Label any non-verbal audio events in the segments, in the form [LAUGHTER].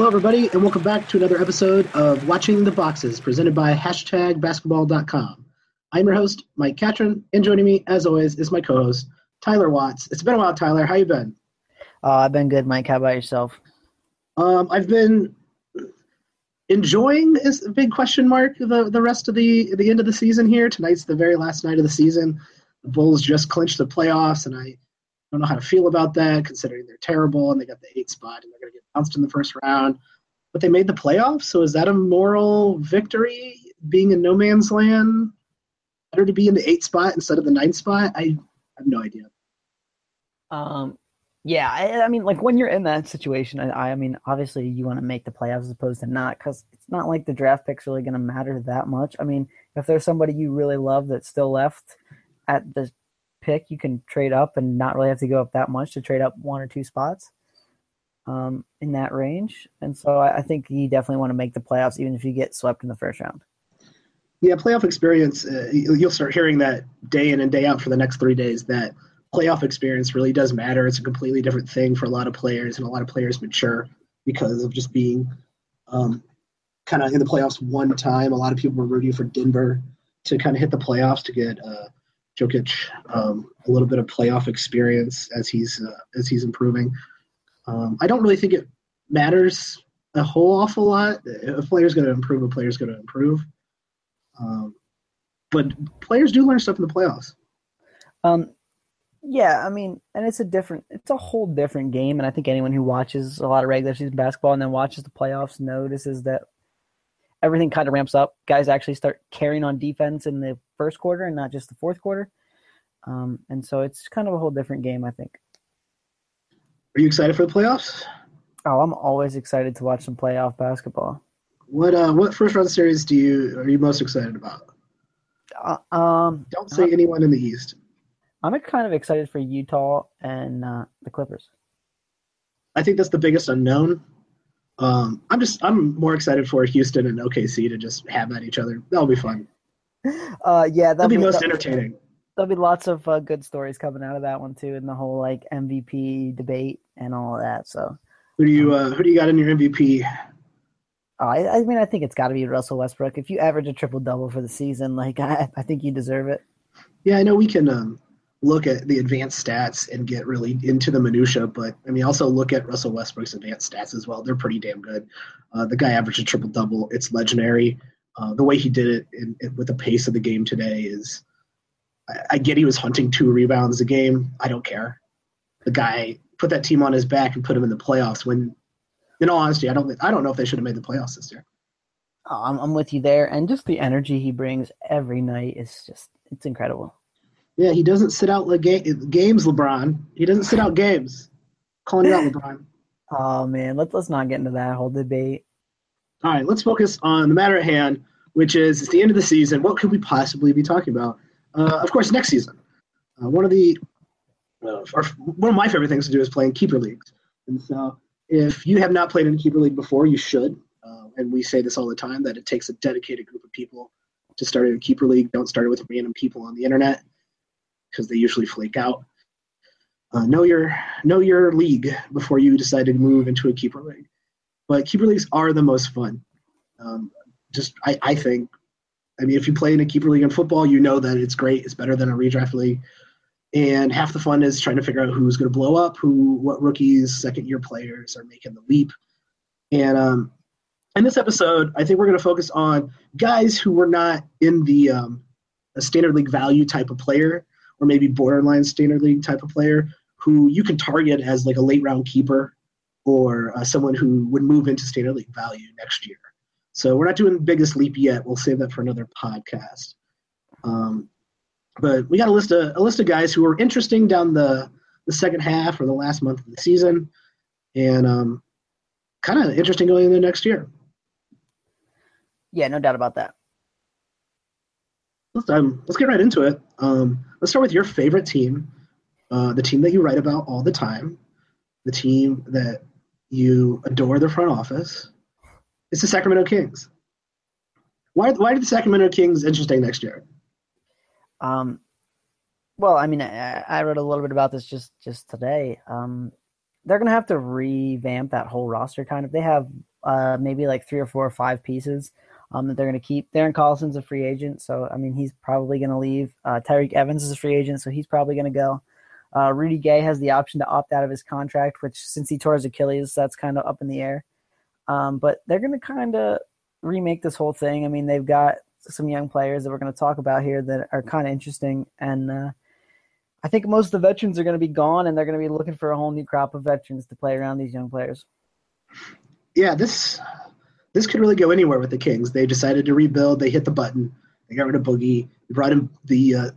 Hello, everybody, and welcome back to another episode of Watching the Boxes, presented by hashtag basketball.com. I'm your host, Mike Catron, and joining me, as always, is my co-host, Tyler Watts. It's been a while, Tyler. How you been? Uh, I've been good, Mike. How about yourself? Um, I've been enjoying is a big question mark the the rest of the the end of the season here. Tonight's the very last night of the season. The Bulls just clinched the playoffs, and I don't know how to feel about that, considering they're terrible and they got the eight spot and they're going to get bounced in the first round. But they made the playoffs, so is that a moral victory? Being in no man's land, better to be in the eight spot instead of the nine spot. I have no idea. Um, yeah, I, I, mean, like when you're in that situation, I, I mean, obviously you want to make the playoffs as opposed to not, because it's not like the draft pick's really going to matter that much. I mean, if there's somebody you really love that's still left at the pick, you can trade up and not really have to go up that much to trade up one or two spots um, in that range. And so I, I think you definitely want to make the playoffs, even if you get swept in the first round. Yeah, playoff experience. Uh, you'll start hearing that day in and day out for the next three days. That playoff experience really does matter. It's a completely different thing for a lot of players, and a lot of players mature because of just being um, kind of in the playoffs one time. A lot of people were rooting for Denver to kind of hit the playoffs to get uh, Jokic um, a little bit of playoff experience as he's uh, as he's improving. Um, I don't really think it matters a whole awful lot. A player's going to improve, a player's going to improve. Um, but players do learn stuff in the playoffs. Um, yeah, I mean, and it's a different, it's a whole different game. And I think anyone who watches a lot of regular season basketball and then watches the playoffs notices that everything kind of ramps up. Guys actually start carrying on defense in the first quarter and not just the fourth quarter. Um, and so it's kind of a whole different game, I think. Are you excited for the playoffs? Oh, I'm always excited to watch some playoff basketball. What uh, what first round series do you are you most excited about? Uh, um, don't say anyone in the East. I'm kind of excited for Utah and uh, the Clippers. I think that's the biggest unknown. Um, I'm just I'm more excited for Houston and OKC to just have at each other. That'll be fun. Uh, yeah, that'll, that'll be, be, most entertaining. There'll be lots of uh, good stories coming out of that one too, and the whole like MVP debate and all of that. So, who do you uh, who do you got in your MVP? Oh, I, I mean, I think it's got to be Russell Westbrook. If you average a triple double for the season, like [LAUGHS] I, I think you deserve it. Yeah, I know we can um, look at the advanced stats and get really into the minutia, but I mean, also look at Russell Westbrook's advanced stats as well. They're pretty damn good. Uh, the guy averaged a triple double. It's legendary. Uh, the way he did it in, in, with the pace of the game today is. I, I get he was hunting two rebounds a game. I don't care. The guy put that team on his back and put him in the playoffs. When, in all honesty, I don't. I don't know if they should have made the playoffs this year. Oh, I'm, I'm with you there, and just the energy he brings every night is just it's incredible. Yeah, he doesn't sit out like ga- games, LeBron. He doesn't sit out games. Calling you out, [LAUGHS] LeBron. Oh man, let's let's not get into that whole debate. All right, let's focus on the matter at hand, which is it's the end of the season. What could we possibly be talking about? Uh, of course, next season. Uh, one of the uh, our, one of my favorite things to do is playing keeper leagues. And so, if you have not played in a keeper league before, you should. Uh, and we say this all the time that it takes a dedicated group of people to start a keeper league. Don't start it with random people on the internet because they usually flake out. Uh, know your know your league before you decide to move into a keeper league. But keeper leagues are the most fun. Um, just I, I think. I mean, if you play in a keeper league in football, you know that it's great. It's better than a redraft league. And half the fun is trying to figure out who's going to blow up, who, what rookies, second year players are making the leap. And um, in this episode, I think we're going to focus on guys who were not in the um, a standard league value type of player, or maybe borderline standard league type of player who you can target as like a late round keeper or uh, someone who would move into standard league value next year. So we're not doing the biggest leap yet. We'll save that for another podcast. Um, but we got a list of a list of guys who are interesting down the the second half or the last month of the season, and um, kind of interesting going into next year. Yeah, no doubt about that let's um, let's get right into it. Um, let's start with your favorite team, uh, the team that you write about all the time, the team that you adore their front office. It's the Sacramento Kings. Why why are the Sacramento Kings interesting next year? Um, well, I mean, I, I wrote a little bit about this just just today. Um, they're going to have to revamp that whole roster. Kind of, they have uh, maybe like three or four or five pieces um, that they're going to keep. Darren Collison's a free agent, so I mean he's probably going to leave. Uh, Tyreke Evans is a free agent, so he's probably going to go. Uh, Rudy Gay has the option to opt out of his contract, which since he tore his Achilles, that's kind of up in the air. Um, but they're going to kind of remake this whole thing. I mean, they've got some young players that we're going to talk about here that are kind of interesting, and uh, I think most of the veterans are going to be gone, and they're going to be looking for a whole new crop of veterans to play around these young players. Yeah, this this could really go anywhere with the Kings. They decided to rebuild. They hit the button. They got rid of Boogie. They brought in the uh,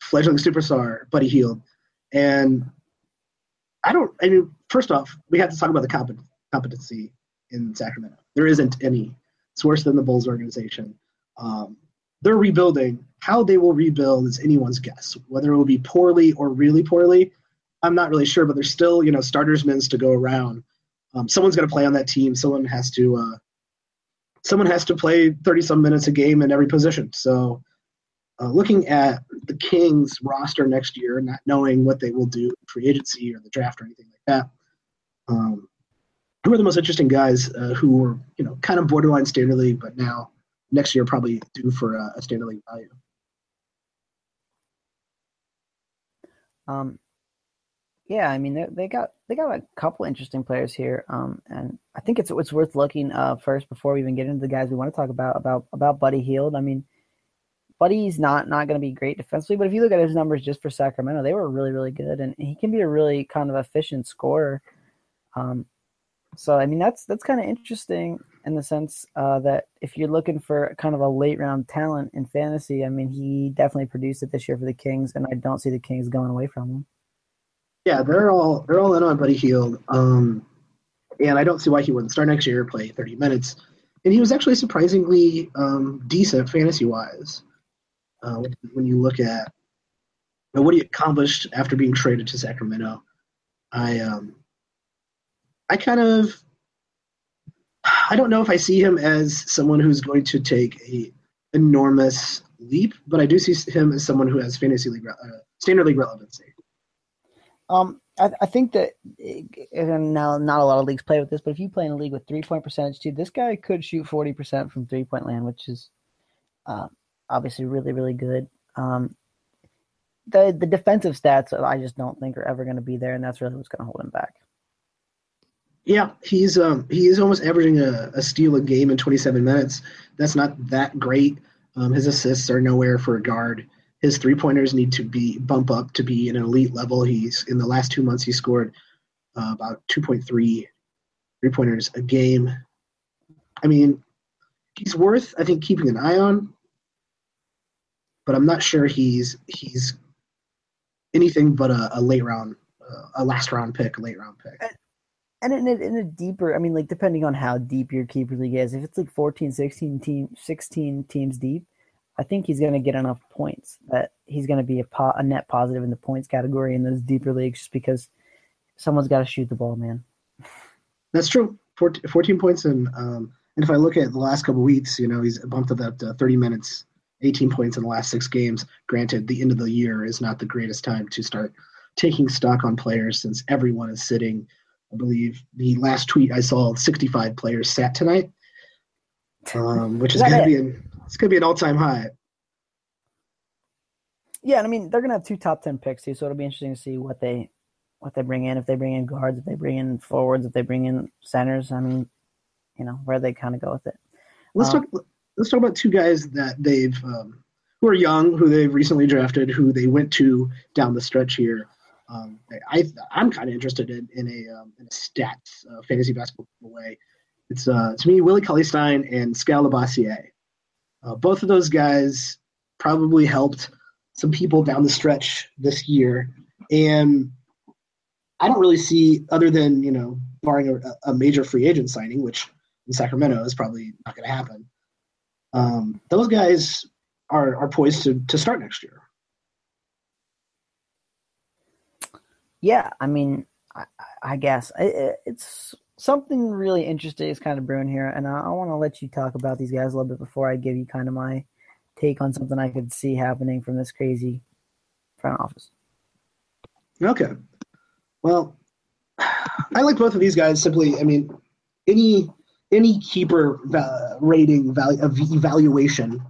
fledgling superstar Buddy Hield, and I don't. I mean, first off, we have to talk about the compet- competency in Sacramento. There isn't any. It's worse than the Bulls organization. Um, they're rebuilding. How they will rebuild is anyone's guess. Whether it will be poorly or really poorly, I'm not really sure. But there's still, you know, starters minutes to go around. Um, someone's going to play on that team. Someone has to. Uh, someone has to play 30 some minutes a game in every position. So, uh, looking at the Kings roster next year, not knowing what they will do free agency or the draft or anything like that, um, who are the most interesting guys uh, who were, you know, kind of borderline standard league, but now next year probably due for a, a standard league value. Um, yeah, I mean they, they got they got a couple interesting players here, um, and I think it's it's worth looking uh, first before we even get into the guys we want to talk about about about Buddy Hield. I mean, Buddy's not not going to be great defensively, but if you look at his numbers just for Sacramento, they were really really good, and he can be a really kind of efficient scorer. Um, so I mean that's that's kind of interesting in the sense uh, that if you're looking for kind of a late round talent in fantasy, I mean he definitely produced it this year for the Kings, and I don't see the Kings going away from him. Yeah, they're all they're all in on Buddy Hield, um, and I don't see why he wouldn't start next year, play 30 minutes, and he was actually surprisingly um, decent fantasy wise. Uh, when you look at you know, what he accomplished after being traded to Sacramento, I um, I kind of I don't know if I see him as someone who's going to take a enormous leap, but I do see him as someone who has fantasy league uh, standard league relevancy. Um, I, I, think that now not a lot of leagues play with this, but if you play in a league with three point percentage too, this guy could shoot forty percent from three point land, which is uh, obviously really really good. Um, the the defensive stats I just don't think are ever going to be there, and that's really what's going to hold him back. Yeah, he's um he is almost averaging a, a steal a game in 27 minutes. That's not that great. Um, his assists are nowhere for a guard. His three pointers need to be bump up to be an elite level. He's in the last two months he scored uh, about 2.3 three pointers a game. I mean, he's worth I think keeping an eye on, but I'm not sure he's he's anything but a, a late round, uh, a last round pick, a late round pick and in a, in a deeper i mean like depending on how deep your keeper league is if it's like 14 16 team 16 teams deep i think he's going to get enough points that he's going to be a, po- a net positive in the points category in those deeper leagues just because someone's got to shoot the ball man. That's true. 14, 14 points and um and if i look at the last couple weeks you know he's bumped up to 30 minutes 18 points in the last six games. Granted the end of the year is not the greatest time to start taking stock on players since everyone is sitting. I believe the last tweet I saw, 65 players sat tonight, [LAUGHS] um, which is going to be an it's going to be an all time high. Yeah, I mean they're going to have two top ten picks too, so it'll be interesting to see what they what they bring in. If they bring in guards, if they bring in forwards, if they bring in centers. I mean, you know where they kind of go with it. Let's um, talk. Let's talk about two guys that they've um, who are young, who they've recently drafted, who they went to down the stretch here. Um, I, I'm kind of interested in, in a um, in a stats uh, fantasy basketball way. It's uh, to me Willie Cauley-Stein and Skal Labissiere. Uh, both of those guys probably helped some people down the stretch this year, and I don't really see other than you know barring a, a major free agent signing, which in Sacramento is probably not going to happen. Um, those guys are are poised to to start next year. Yeah, I mean, I, I guess it, it's something really interesting is kind of brewing here, and I, I want to let you talk about these guys a little bit before I give you kind of my take on something I could see happening from this crazy front office. Okay. Well, I like both of these guys simply. I mean, any any keeper va- rating value evaluation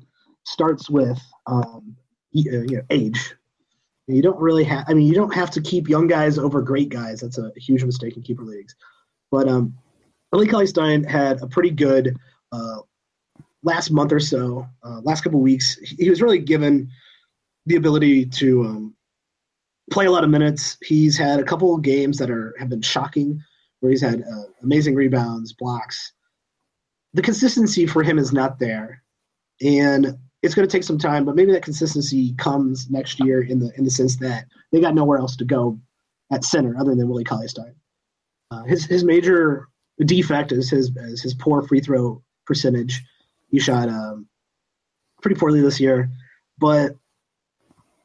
starts with um, you know, age. You don't really have. I mean, you don't have to keep young guys over great guys. That's a huge mistake in keeper leagues. But um, Willie Cauley Stein had a pretty good uh, last month or so, uh, last couple weeks. He was really given the ability to um, play a lot of minutes. He's had a couple of games that are have been shocking, where he's had uh, amazing rebounds, blocks. The consistency for him is not there, and it's going to take some time. But maybe that consistency comes next year in the in the sense that they got nowhere else to go at center other than Willie Cauley Stein. Uh, his his major defect is his is his poor free throw percentage. He shot um, pretty poorly this year, but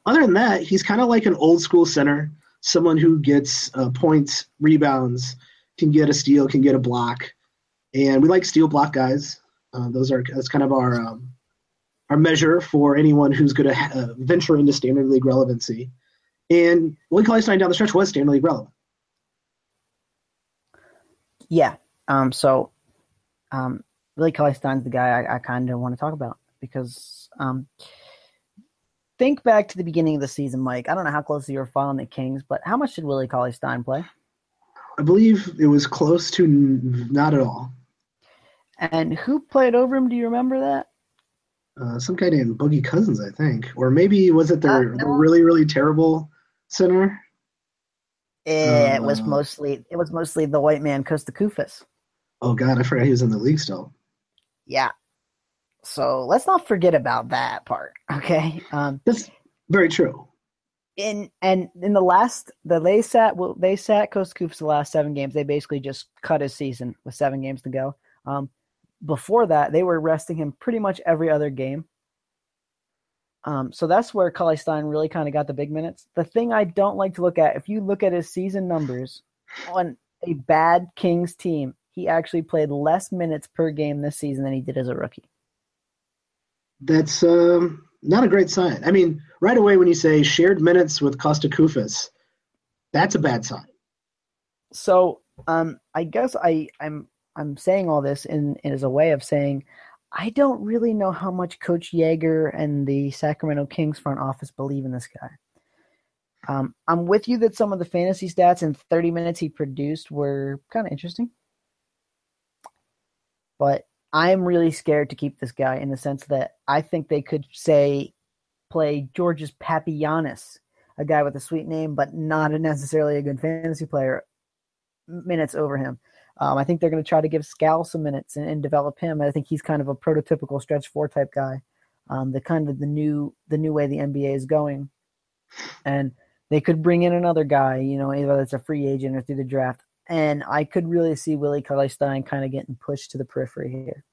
other than that, he's kind of like an old school center, someone who gets uh, points, rebounds, can get a steal, can get a block, and we like steal block guys. Uh, those are that's kind of our um, our measure for anyone who's going to ha- uh, venture into standard league relevancy. And Willie Cauley Stein down the stretch was standard league relevant. Yeah. Um. So, um, Willie Cauley Stein's the guy I, I kind of want to talk about because um think back to the beginning of the season, Mike. I don't know how close you were following the Kings, but how much did Willie Cauley Stein play? I believe it was close to n- not at all. And who played over him? Do you remember that? Uh, some guy named Boogie Cousins, I think, or maybe was it their, uh, no. really really terrible center? It uh, was mostly it was mostly the white man Kosta Koufos. Oh God, I forgot he was in the league still. Yeah, so let's not forget about that part. [LAUGHS] Okay. Um, That's very true. In and in the last, the they sat well, they sat Kosta Koufos the last seven games. They basically just cut his season with seven games to go. Um, before that, they were resting him pretty much every other game. Um, so that's where Cauley Stein really kind of got the big minutes. The thing I don't like to look at, if you look at his season numbers on a bad Kings team, he actually played less minutes per game this season than he did as a rookie that's um, not a great sign. I mean, right away when you say shared minutes with Kosta Koufos, that's a bad sign. So um, I guess I, I'm I'm saying all this in, in as a way of saying I don't really know how much Coach Joerger and the Sacramento Kings front office believe in this guy. Um, I'm with you that some of the fantasy stats in 30 minutes he produced were kind of interesting, but I'm really scared to keep this guy in the sense that I think they could say play Georgios Papagiannis, a guy with a sweet name but not necessarily a good fantasy player, minutes over him. Um, I think they're going to try to give Skal some minutes and, and, develop him. I think he's kind of a prototypical stretch four type guy. Um, the kind of the new the new way the NBA is going, and they could bring in another guy. You know, whether it's a free agent or through the draft and I could really see Willie Cauley Stein kind of getting pushed to the periphery here.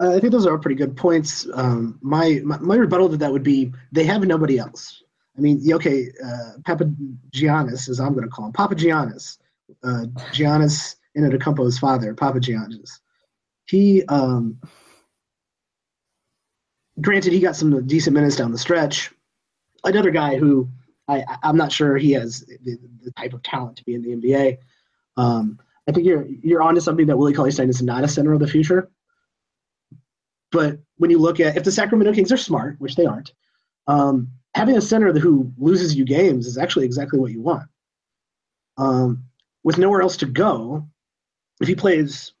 Uh, I think those are pretty good points. Um, my, my, my rebuttal to that would be they have nobody else. I mean, okay, uh, Papa Giannis, as I'm going to call him, Papa Giannis, uh, Giannis Antetokounmpo's father, Papa Giannis. He, um, granted, he got some decent minutes down the stretch. Another guy who I, I'm not sure he has the, the type of talent to be in the NBA. Um, I think you're you're onto something that Willie Cauley Stein is not a center of the future. But when you look at if the Sacramento Kings are smart, which they aren't, um, having a center who loses you games is actually exactly what you want. Um, with nowhere else to go, if he plays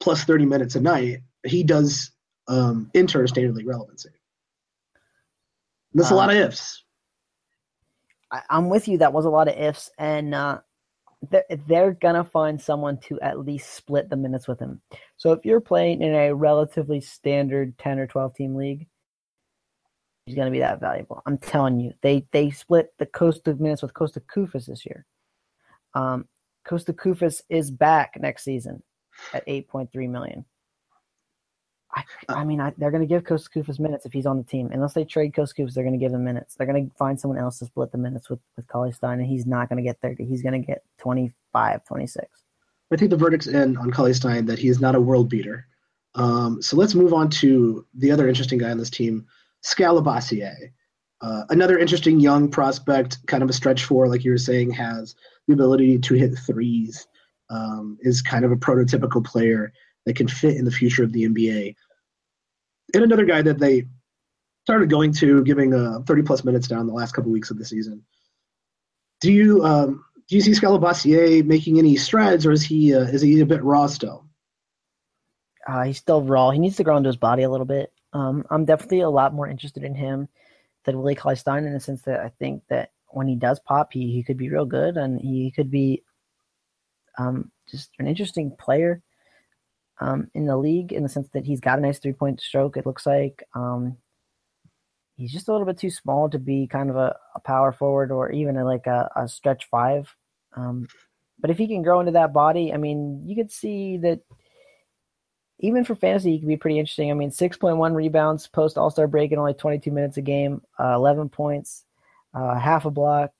plus 30 minutes a night, he does um, enter standard league relevancy. And that's uh, a lot of ifs. I, am with you. That was a lot of ifs, and uh, they're, they're gonna find someone to at least split the minutes with him. So if you're playing in a relatively standard 10 or 12 team league, he's gonna be that valuable. I'm telling you. They they split the coast of minutes with Kosta Koufos this year. Um, Kosta Koufos is back next season at 8.3 million. I, I mean, I, they're going to give Kosta Koufos minutes if he's on the team. Unless they trade Kosta Koufos, they're going to give him minutes. They're going to find someone else to split the minutes with, with Cauley Stein, and he's not going to get 30. He's going to get 25, 26. I think the verdict's in on Cauley Stein that he is not a world beater. Um, so let's move on to the other interesting guy on this team, Skal Labissiere. Uh, another interesting young prospect, kind of a stretch four, like you were saying, has the ability to hit threes, um, is kind of a prototypical player that can fit in the future of the NBA. And another guy that they started going to, giving uh, 30 plus minutes down the last couple weeks of the season. Do you um, do you see Skal Labissiere making any strides, or is he uh, is he a bit raw still? Uh, he's still raw. He needs to grow into his body a little bit. Um, I'm definitely a lot more interested in him than Willie Cauley Stein in the sense that I think that when he does pop, he, he could be real good and he could be um, just an interesting player um, in the league in the sense that he's got a nice three point stroke. It looks like um, he's just a little bit too small to be kind of a, a power forward or even a, like a, a stretch five. Um, but if he can grow into that body, I mean, you could see that even for fantasy, he could be pretty interesting. I mean, 6.1 rebounds post All Star break in only 22 minutes a game, uh, 11 points, uh, half a block,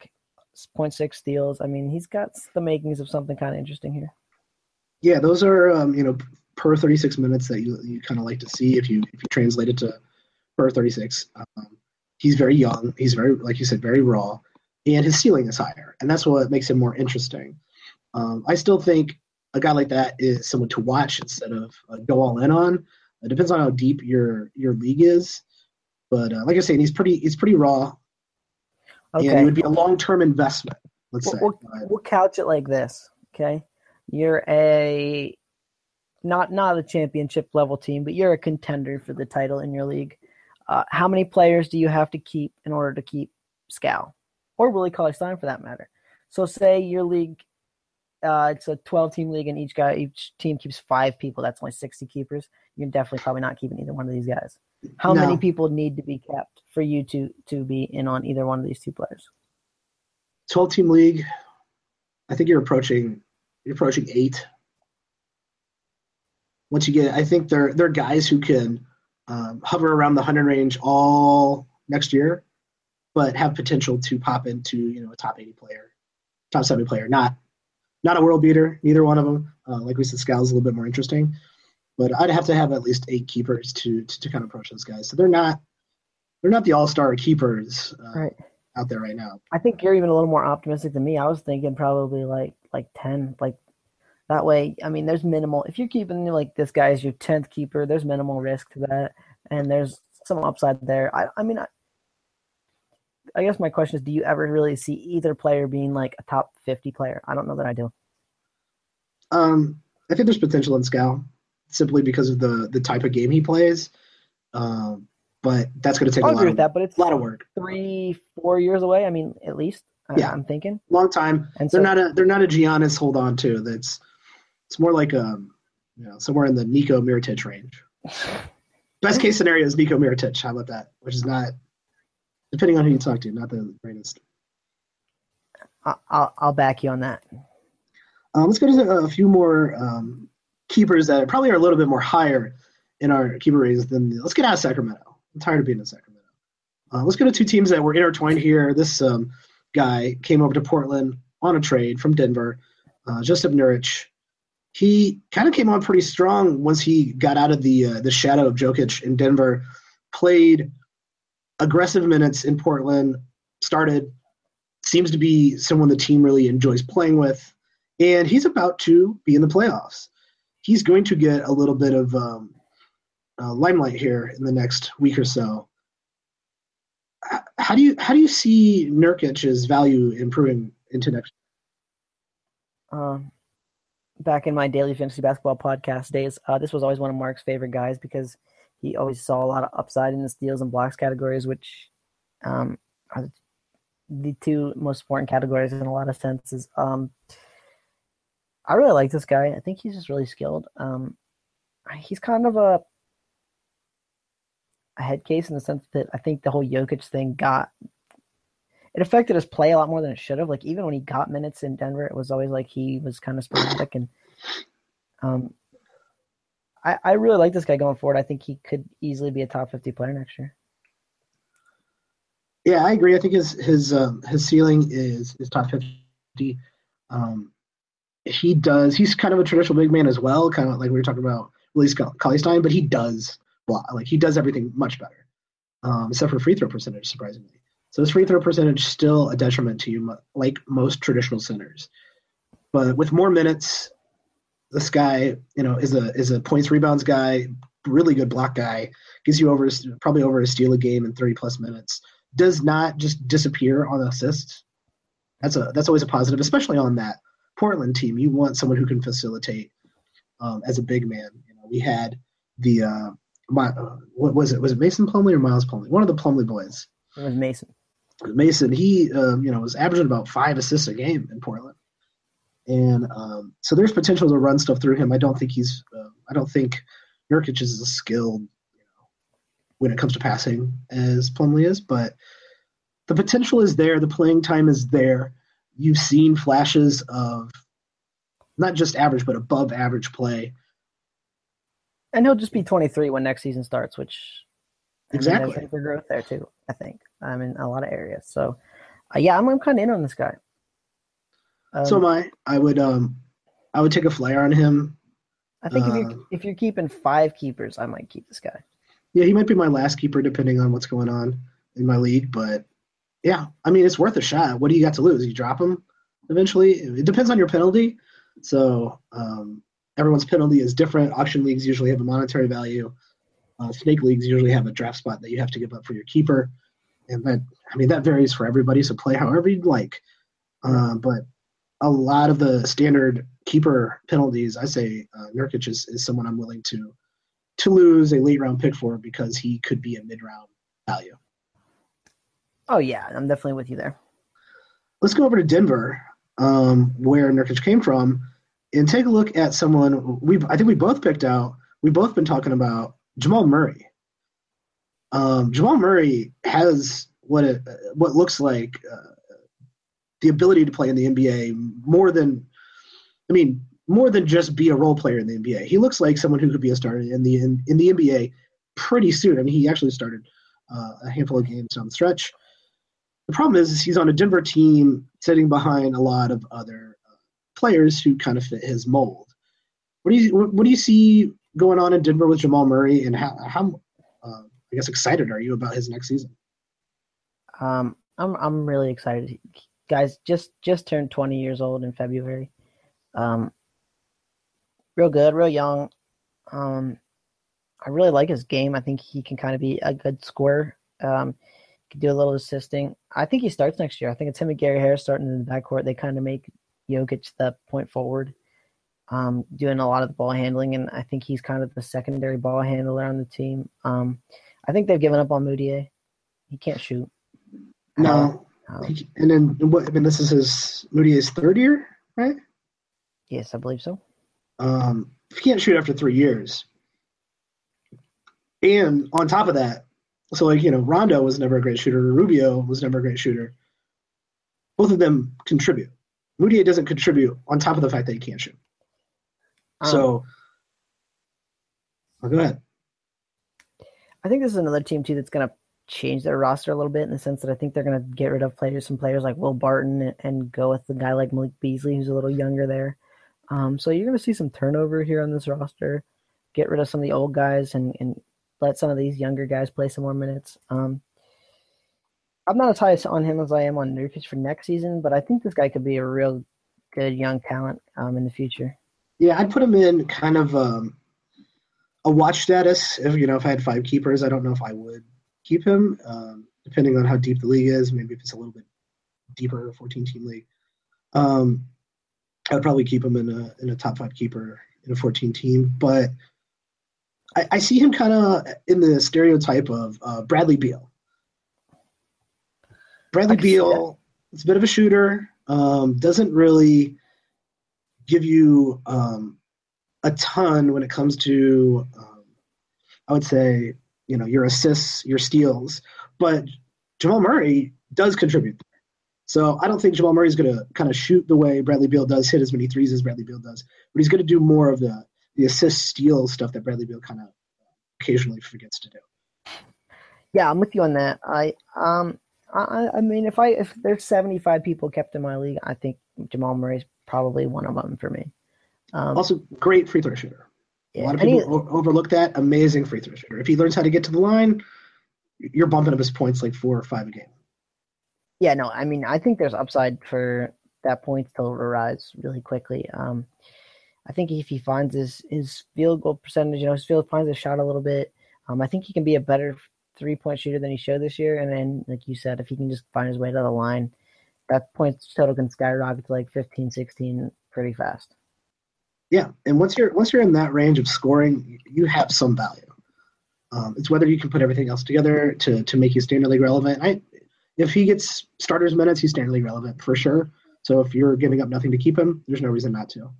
0.6 steals. I mean, he's got the makings of something kind of interesting here. Yeah, those are um, you know per 36 minutes that you you kind of like to see if you if you translate it to per 36. Um, he's very young. He's very like you said very raw, and his ceiling is higher, and that's what makes him more interesting. Um, I still think a guy like that is someone to watch instead of uh, go all in on. It depends on how deep your your league is, but uh, like I said, he's pretty he's pretty raw. Okay. And it would be a long term investment. Let's we'll, say. We'll, we'll couch it like this. Okay, you're a not not a championship level team, but you're a contender for the title in your league. Uh, how many players do you have to keep in order to keep Skal or Willie Cauley Stein for that matter? So say your league uh, it's a 12 team league and each guy each team keeps five people. That's only 60 keepers. You're definitely probably not keeping either one of these guys. How no. many people need to be kept for you to to be in on either one of these two players? 12 team league i think you're approaching you're approaching eight. Once you get i think they're they're guys who can um, hover around the 100 range all next year but have potential to pop into you know a top 80 player top 70 player not not a world beater, neither one of them. Uh, like we said, Skal's a little bit more interesting, but I'd have to have at least eight keepers to to, to kind of approach those guys. So they're not they're not the all star keepers uh, right. out there right now. I think you're even a little more optimistic than me. I was thinking probably like like ten, like that way. I mean, there's minimal if you're keeping like this guy as your tenth keeper. There's minimal risk to that, and there's some upside there. I I mean. I, I guess my question is, do you ever really see either player being like a top fifty player? I don't know that I do. Um, I think there's potential in Skal simply because of the the type of game he plays. Um, but that's going to take I'll a lot with of, that, but it's a lot of work. Three, four years away. I mean, at least. Yeah, I'm thinking long time. And they're so, not a they're not a Giannis hold on to. That's it's more like um you know somewhere in the Nico Mirotic range. [LAUGHS] Best case scenario is Nico Mirotic. How about that? Which is not depending on who you talk to, not the greatest. I'll I'll back you on that. Um, let's go to a few more um, keepers that probably are a little bit more higher in our keeper ratings than. The, let's get out of Sacramento. I'm tired of being in Sacramento. Uh, let's go to two teams that were intertwined here. This um, guy came over to Portland on a trade from Denver. Uh, Jusuf Nurkic. He kind of came on pretty strong once he got out of the uh, the shadow of Jokic in Denver. Played aggressive minutes in Portland. Started seems to be someone the team really enjoys playing with and he's about to be in the playoffs. He's going to get a little bit of um, uh, limelight here in the next week or so. How do you how do you see Nurkic's value improving into next? Um, back in my daily fantasy basketball podcast days, uh, this was always one of Mark's favorite guys because he always saw a lot of upside in the steals and blocks categories, which um, are the, two most important categories in a lot of senses. Um, I really like this guy. I think he's just really skilled. Um, he's kind of a a head case in the sense that I think the whole Jokic thing got it affected his play a lot more than it should have. Like even when he got minutes in Denver, it was always like he was kind of sporadic and um I, I really like this guy going forward. I think he could easily be a top fifty player next year. Yeah, I agree. I think his his um, his ceiling is is top fifty. Um, he does. He's kind of a traditional big man as well, kind of like we were talking about Willie Cauley Stein, but he does like he does everything much better, um, except for free throw percentage, surprisingly. So his free throw percentage still a detriment to you, like most traditional centers. But with more minutes, this guy, you know, is a is a points rebounds guy, really good block guy, gives you over probably over a steal a game in 30 plus minutes. Does not just disappear on assists. That's a that's always a positive, especially on that Portland team. You want someone who can facilitate um, as a big man. You know, we had the uh, my, uh, what was it? Was it Mason Plumlee or Miles Plumlee? One of the Plumlee boys. It was Mason. Mason, he um, you know was averaging about five assists a game in Portland, and um, so there's potential to run stuff through him. I don't think he's uh, I don't think Nurkic is as skilled you know, when it comes to passing as Plumlee is, but the potential is there. The playing time is there. You've seen flashes of not just average but above average play. And he'll just be 23 when next season starts, which exactly I mean, for growth there too. I think I'm in a lot of areas. So, uh, yeah, I'm, I'm kind of in on this guy. Um, so am I. I would um, I would take a flyer on him. I think uh, if you're if you're keeping five keepers, I might keep this guy. Yeah, he might be my last keeper depending on what's going on in my league. But yeah, I mean it's worth a shot. What do you got to lose? You drop him eventually. It depends on your penalty. So um, everyone's penalty is different. Auction leagues usually have a monetary value. Uh, snake leagues usually have a draft spot that you have to give up for your keeper, and that I mean that varies for everybody. So play however you'd like. Uh, but a lot of the standard keeper penalties, I say uh, Nurkic is, is someone I'm willing to to lose a late round pick for because he could be a mid round value. Oh yeah, I'm definitely with you there. Let's go over to Denver, um, where Nurkic came from, and take a look at someone we I think we both picked out. We've both been talking about Jamal Murray. Um, Jamal Murray has what it, what looks like uh, the ability to play in the NBA more than, I mean, more than just be a role player in the NBA. He looks like someone who could be a starter in the in, in the NBA pretty soon. I mean, he actually started uh, a handful of games down the stretch. The problem is, is he's on a Denver team sitting behind a lot of other uh, players who kind of fit his mold. What do you what, do you see going on in Denver with Jamal Murray, and how how uh, I guess excited are you about his next season? Um, I'm I'm really excited. Guys, just just turned 20 years old in February. Um, real good, real young. Um, I really like his game. I think he can kind of be a good scorer. Um, can do a little assisting. I think he starts next year. I think it's him and Gary Harris starting in the backcourt. They kind of make Jokic the point forward um, doing a lot of the ball handling, and I think he's kind of the secondary ball handler on the team. Um, I think they've given up on Mudiay. He can't shoot. No. Um, and then what? I mean, this is his Mudiay's third year, right? Yes, I believe so. Um, he can't shoot after three years, and on top of that, so like you know, Rondo was never a great shooter. Rubio was never a great shooter. Both of them contribute. Mudiay doesn't contribute on top of the fact that he can't shoot. Um, so, oh, go ahead. I think this is another team too that's going to change their roster a little bit in the sense that I think they're going to get rid of players, some players like Will Barton, and, and go with the guy like Malik Beasley, who's a little younger there. Um, so you're going to see some turnover here on this roster. Get rid of some of the old guys and, and let some of these younger guys play some more minutes. Um, I'm not as high on him as I am on Nurkic for next season, but I think this guy could be a real good young talent um, in the future. Yeah, I'd put him in kind of um, a watch status. If you know, if I had five keepers, I don't know if I would keep him, um, depending on how deep the league is. Maybe if it's a little bit deeper, 14 team league, um, I would probably keep him in a in a top five keeper in a 14 team. But I, I see him kind of in the stereotype of uh, Bradley Beal. Bradley Beal is a bit of a shooter. Um, doesn't really give you um, a ton when it comes to, um, I would say, you know, your assists, your steals. But Jamal Murray does contribute. So I don't think Jamal Murray is going to kind of shoot the way Bradley Beal does, hit as many threes as Bradley Beal does, but he's going to do more of the the assist steal stuff that Bradley Beal kind of occasionally forgets to do. Yeah, I'm with you on that. I um I, I mean if I if there's 75 people kept in my league, I think Jamal Murray's probably one of them for me. Um, also, great free throw shooter. A lot of people he, overlook that. Amazing free throw shooter. If he learns how to get to the line, you're bumping up his points like four or five a game. Yeah, no, I mean, I think there's upside for that points total to rise really quickly. Um, I think if he finds his his field goal percentage, you know, his field finds his shot a little bit, um, I think he can be a better three point shooter than he showed this year. And then, like you said, if he can just find his way to the line, that points total can skyrocket to like 15, 16 pretty fast. Yeah, and once you're once you're in that range of scoring, you have some value. Um, it's whether you can put everything else together to to make you standard league relevant. I, if he gets starters minutes, he's standard league relevant for sure. So if you're giving up nothing to keep him, there's no reason not to.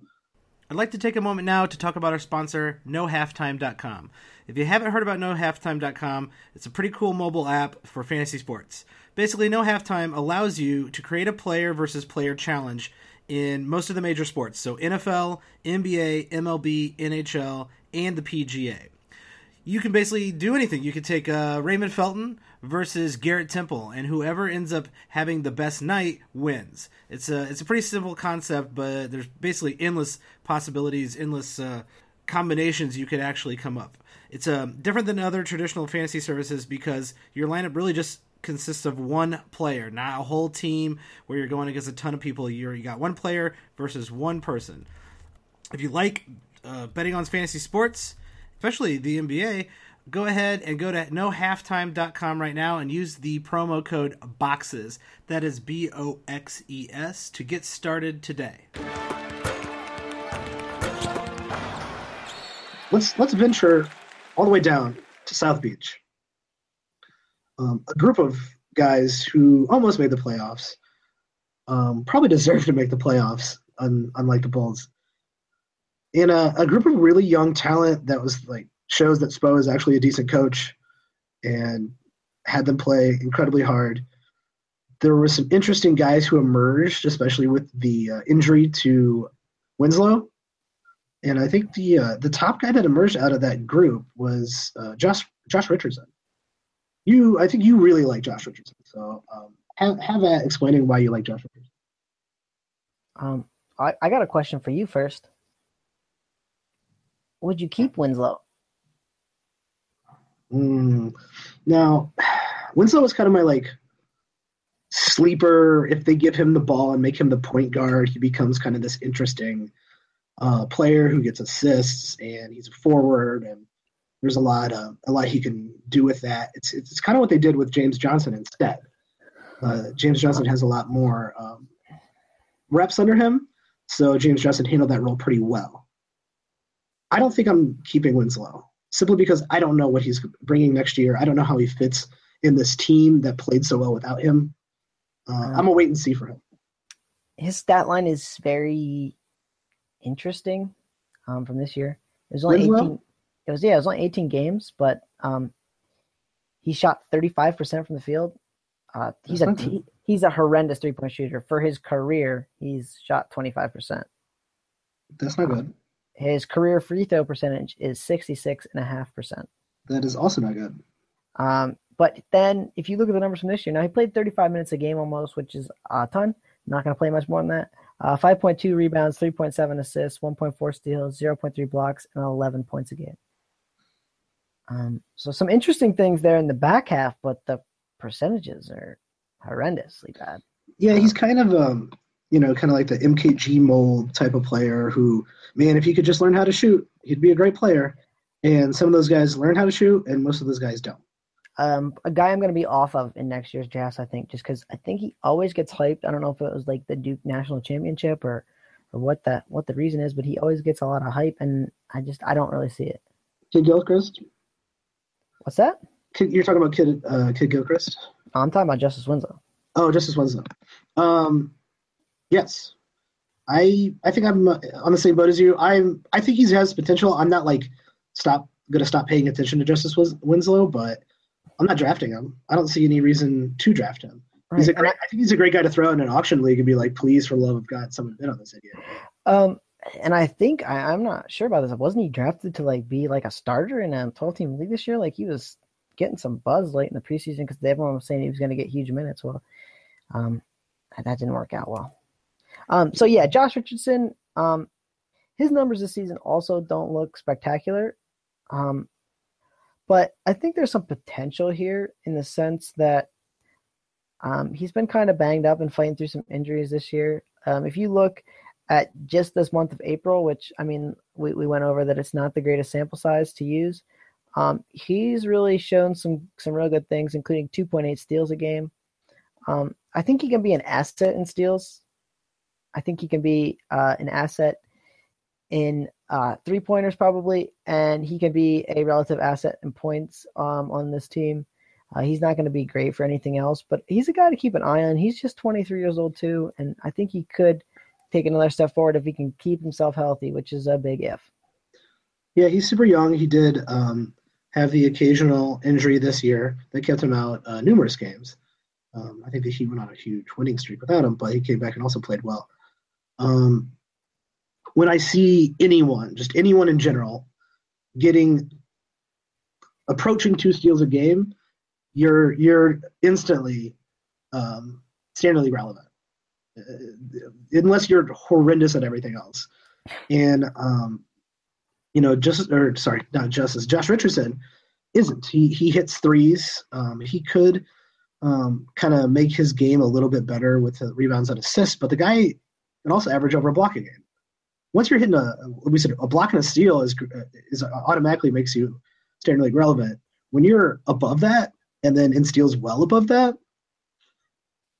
I'd like to take a moment now to talk about our sponsor, NoHalftime.com. If you haven't heard about NoHalftime.com, it's a pretty cool mobile app for fantasy sports. Basically, No Halftime allows you to create a player versus player challenge in most of the major sports. So NFL, NBA, MLB, NHL, and the PGA. You can basically do anything. You could take uh, Raymond Felton versus Garrett Temple, and whoever ends up having the best night wins. It's a it's a pretty simple concept, but there's basically endless possibilities, endless uh, combinations you could actually come up. It's uh, different than other traditional fantasy services because your lineup really just consists of one player, not a whole team where you're going against a ton of people. You're, you got one player versus one person. If you like uh, betting on fantasy sports, especially the NBA, go ahead and go to nohalftime.com right now and use the promo code BOXES. That is B O X E S to get started today. Let's let's venture all the way down to South Beach. Um, a group of guys who almost made the playoffs, um, probably [LAUGHS] deserve to make the playoffs, un, unlike the Bulls. In a, a group of really young talent that was like shows that Spo is actually a decent coach and had them play incredibly hard. There were some interesting guys who emerged, especially with the uh, injury to Winslow. And I think the uh, the top guy that emerged out of that group was uh, Josh Josh Richardson. You, I think you really like Josh Richardson. So um, have have at explaining why you like Josh Richardson. Um, I, I got a question for you first. Would you keep Winslow? Mm. Now, Winslow was kind of my like sleeper. If they give him the ball and make him the point guard, he becomes kind of this interesting uh, player who gets assists and he's a forward and there's a lot of a lot he can do with that. It's it's, it's kind of what they did with James Johnson instead. Uh, James Johnson has a lot more um, reps under him, so James Johnson handled that role pretty well. I don't think I'm keeping Winslow simply because I don't know what he's bringing next year. I don't know how he fits in this team that played so well without him. Uh, I'm gonna wait and see for him. His stat line is very interesting um, from this year. There's only Winslow? 18. It was yeah, it was only 18 games, but um, he shot 35 percent from the field. Uh, he's a he, he's a horrendous three point shooter. For his career, he's shot 25 percent. That's not good. His career free throw percentage is 66 and a half percent. That is also not good. Um, but then if you look at the numbers from this year, now he played 35 minutes a game almost, which is a ton. Not going to play much more than that. Uh, 5.2 rebounds, 3.7 assists, 1.4 steals, 0.3 blocks, and 11 points a game. Um, so some interesting things there in the back half, but the percentages are horrendously bad. Yeah, he's kind of um, you know, kind of like the MKG mold type of player who, man, if he could just learn how to shoot, he'd be a great player. And some of those guys learn how to shoot, and most of those guys don't. Um, a guy I'm going to be off of in next year's drafts, I think, just because I think he always gets hyped. I don't know if it was like the Duke National Championship or or what the what the reason is, but he always gets a lot of hype, and I just I don't really see it. Kidd-Gilchrist, What's that? You're talking about Kidd uh, Kidd-Gilchrist. I'm talking about Justice Winslow. Oh, Justice Winslow. Um, yes, I I think I'm uh, on the same boat as you. I'm I think he has potential. I'm not like stop gonna stop paying attention to Justice Winslow, but I'm not drafting him. I don't see any reason to draft him. He's a great, I think he's a great guy to throw in an auction league and be like, please, for love of God, someone bid on this idiot. Um, and I think I, I'm not sure about this. Wasn't he drafted to like be like a starter in a 12 team league this year? Like he was getting some buzz late in the preseason because everyone was saying he was going to get huge minutes. Well, um, that didn't work out well. Um, so yeah, Josh Richardson. Um, his numbers this season also don't look spectacular. Um, but I think there's some potential here in the sense that um, he's been kind of banged up and fighting through some injuries this year. Um, if you look at just this month of April, which I mean, we, we went over that it's not the greatest sample size to use. Um, he's really shown some some real good things, including 2.8 steals a game. Um, I think he can be an asset in steals. I think he can be uh, an asset in uh, three pointers probably, and he can be a relative asset in points um, on this team. Uh, he's not going to be great for anything else, but he's a guy to keep an eye on. He's just 23 years old too, and I think he could take another step forward if he can keep himself healthy, which is a big if. Yeah, he's super young. He did um, have the occasional injury this year that kept him out uh, numerous games. Um, I think the Heat went on a huge winning streak without him, but he came back and also played well. Um, when I see anyone, just anyone in general, getting approaching two steals a game, you're you're instantly um, standardly relevant, unless you're horrendous at everything else. And um, you know, just or sorry, not Justice. Josh Richardson isn't. He he hits threes. Um, he could um, kind of make his game a little bit better with the rebounds and assists, but the guy can also average over a block a game. Once you're hitting a, we said a block and a steal is is automatically makes you standard league relevant. When you're above that, and then in steals well above that,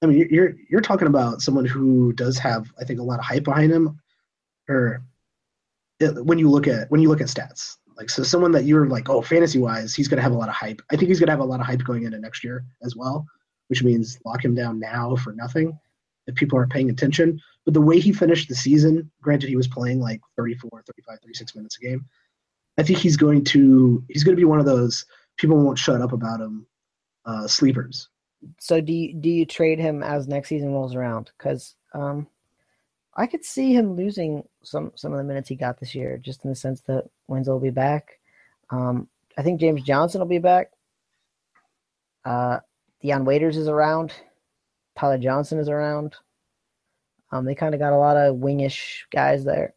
I mean, you're you're talking about someone who does have, I think, a lot of hype behind him, or when you look at when you look at stats. Like so, someone that you're like, oh, fantasy wise, he's going to have a lot of hype. I think he's going to have a lot of hype going into next year as well, which means lock him down now for nothing if people aren't paying attention. But the way he finished the season, granted he was playing like 34, 35, 36 minutes a game, I think he's going to he's going to be one of those people won't shut up about him uh, sleepers. So do you, do you trade him as next season rolls around? Because um, I could see him losing some some of the minutes he got this year, just in the sense that Winslow will be back. Um, I think James Johnson will be back. Uh, Dion Waiters is around. Tyler Johnson is around. Um, they kind of got a lot of wingish guys there.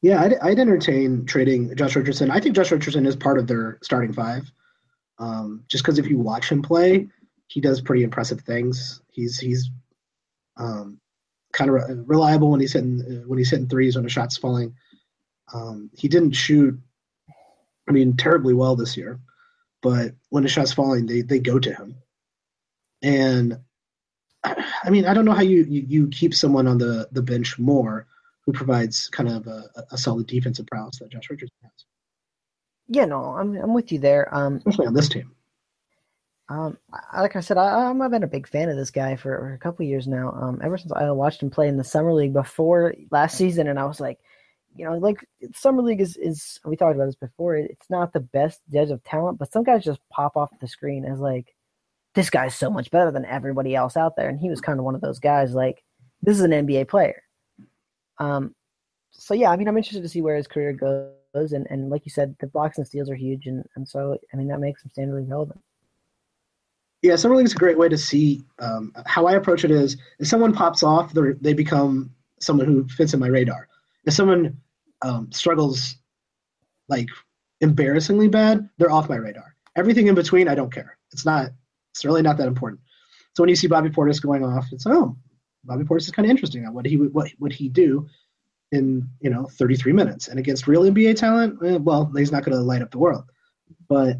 Yeah, I'd, I'd, entertain trading Josh Richardson. I think Josh Richardson is part of their starting five. Um, just because if you watch him play, he does pretty impressive things. He's he's um, kind of re- reliable when he's hitting when he's hitting threes when a shot's falling. Um, he didn't shoot, I mean, terribly well this year, but when a shot's falling, they they go to him. And I mean, I don't know how you you, you keep someone on the the bench more who provides kind of a, a solid defensive prowess that Josh Richardson has. Yeah, no, I'm I'm with you there. Um, Especially on this team. Um, like I said, I, I've been a big fan of this guy for a couple years now. Um, ever since I watched him play in the summer league before last season, and I was like, you know, like summer league is is we talked about this before. It's not the best judge of talent, but some guys just pop off the screen as like, this guy's so much better than everybody else out there, and he was kind of one of those guys. Like, this is an NBA player. Um, so yeah, I mean, I'm interested to see where his career goes, and and like you said, the blocks and steals are huge, and and so I mean that makes him standard league relevant. Yeah, is a great way to see. Um, how I approach it is, if someone pops off, they become someone who fits in my radar. If someone um, struggles, like embarrassingly bad, they're off my radar. Everything in between, I don't care. It's not. It's really not that important. So when you see Bobby Portis going off, it's oh, Bobby Portis is kind of interesting. What he what would he do in you know 33 minutes and against real NBA talent? Eh, well, he's not going to light up the world, but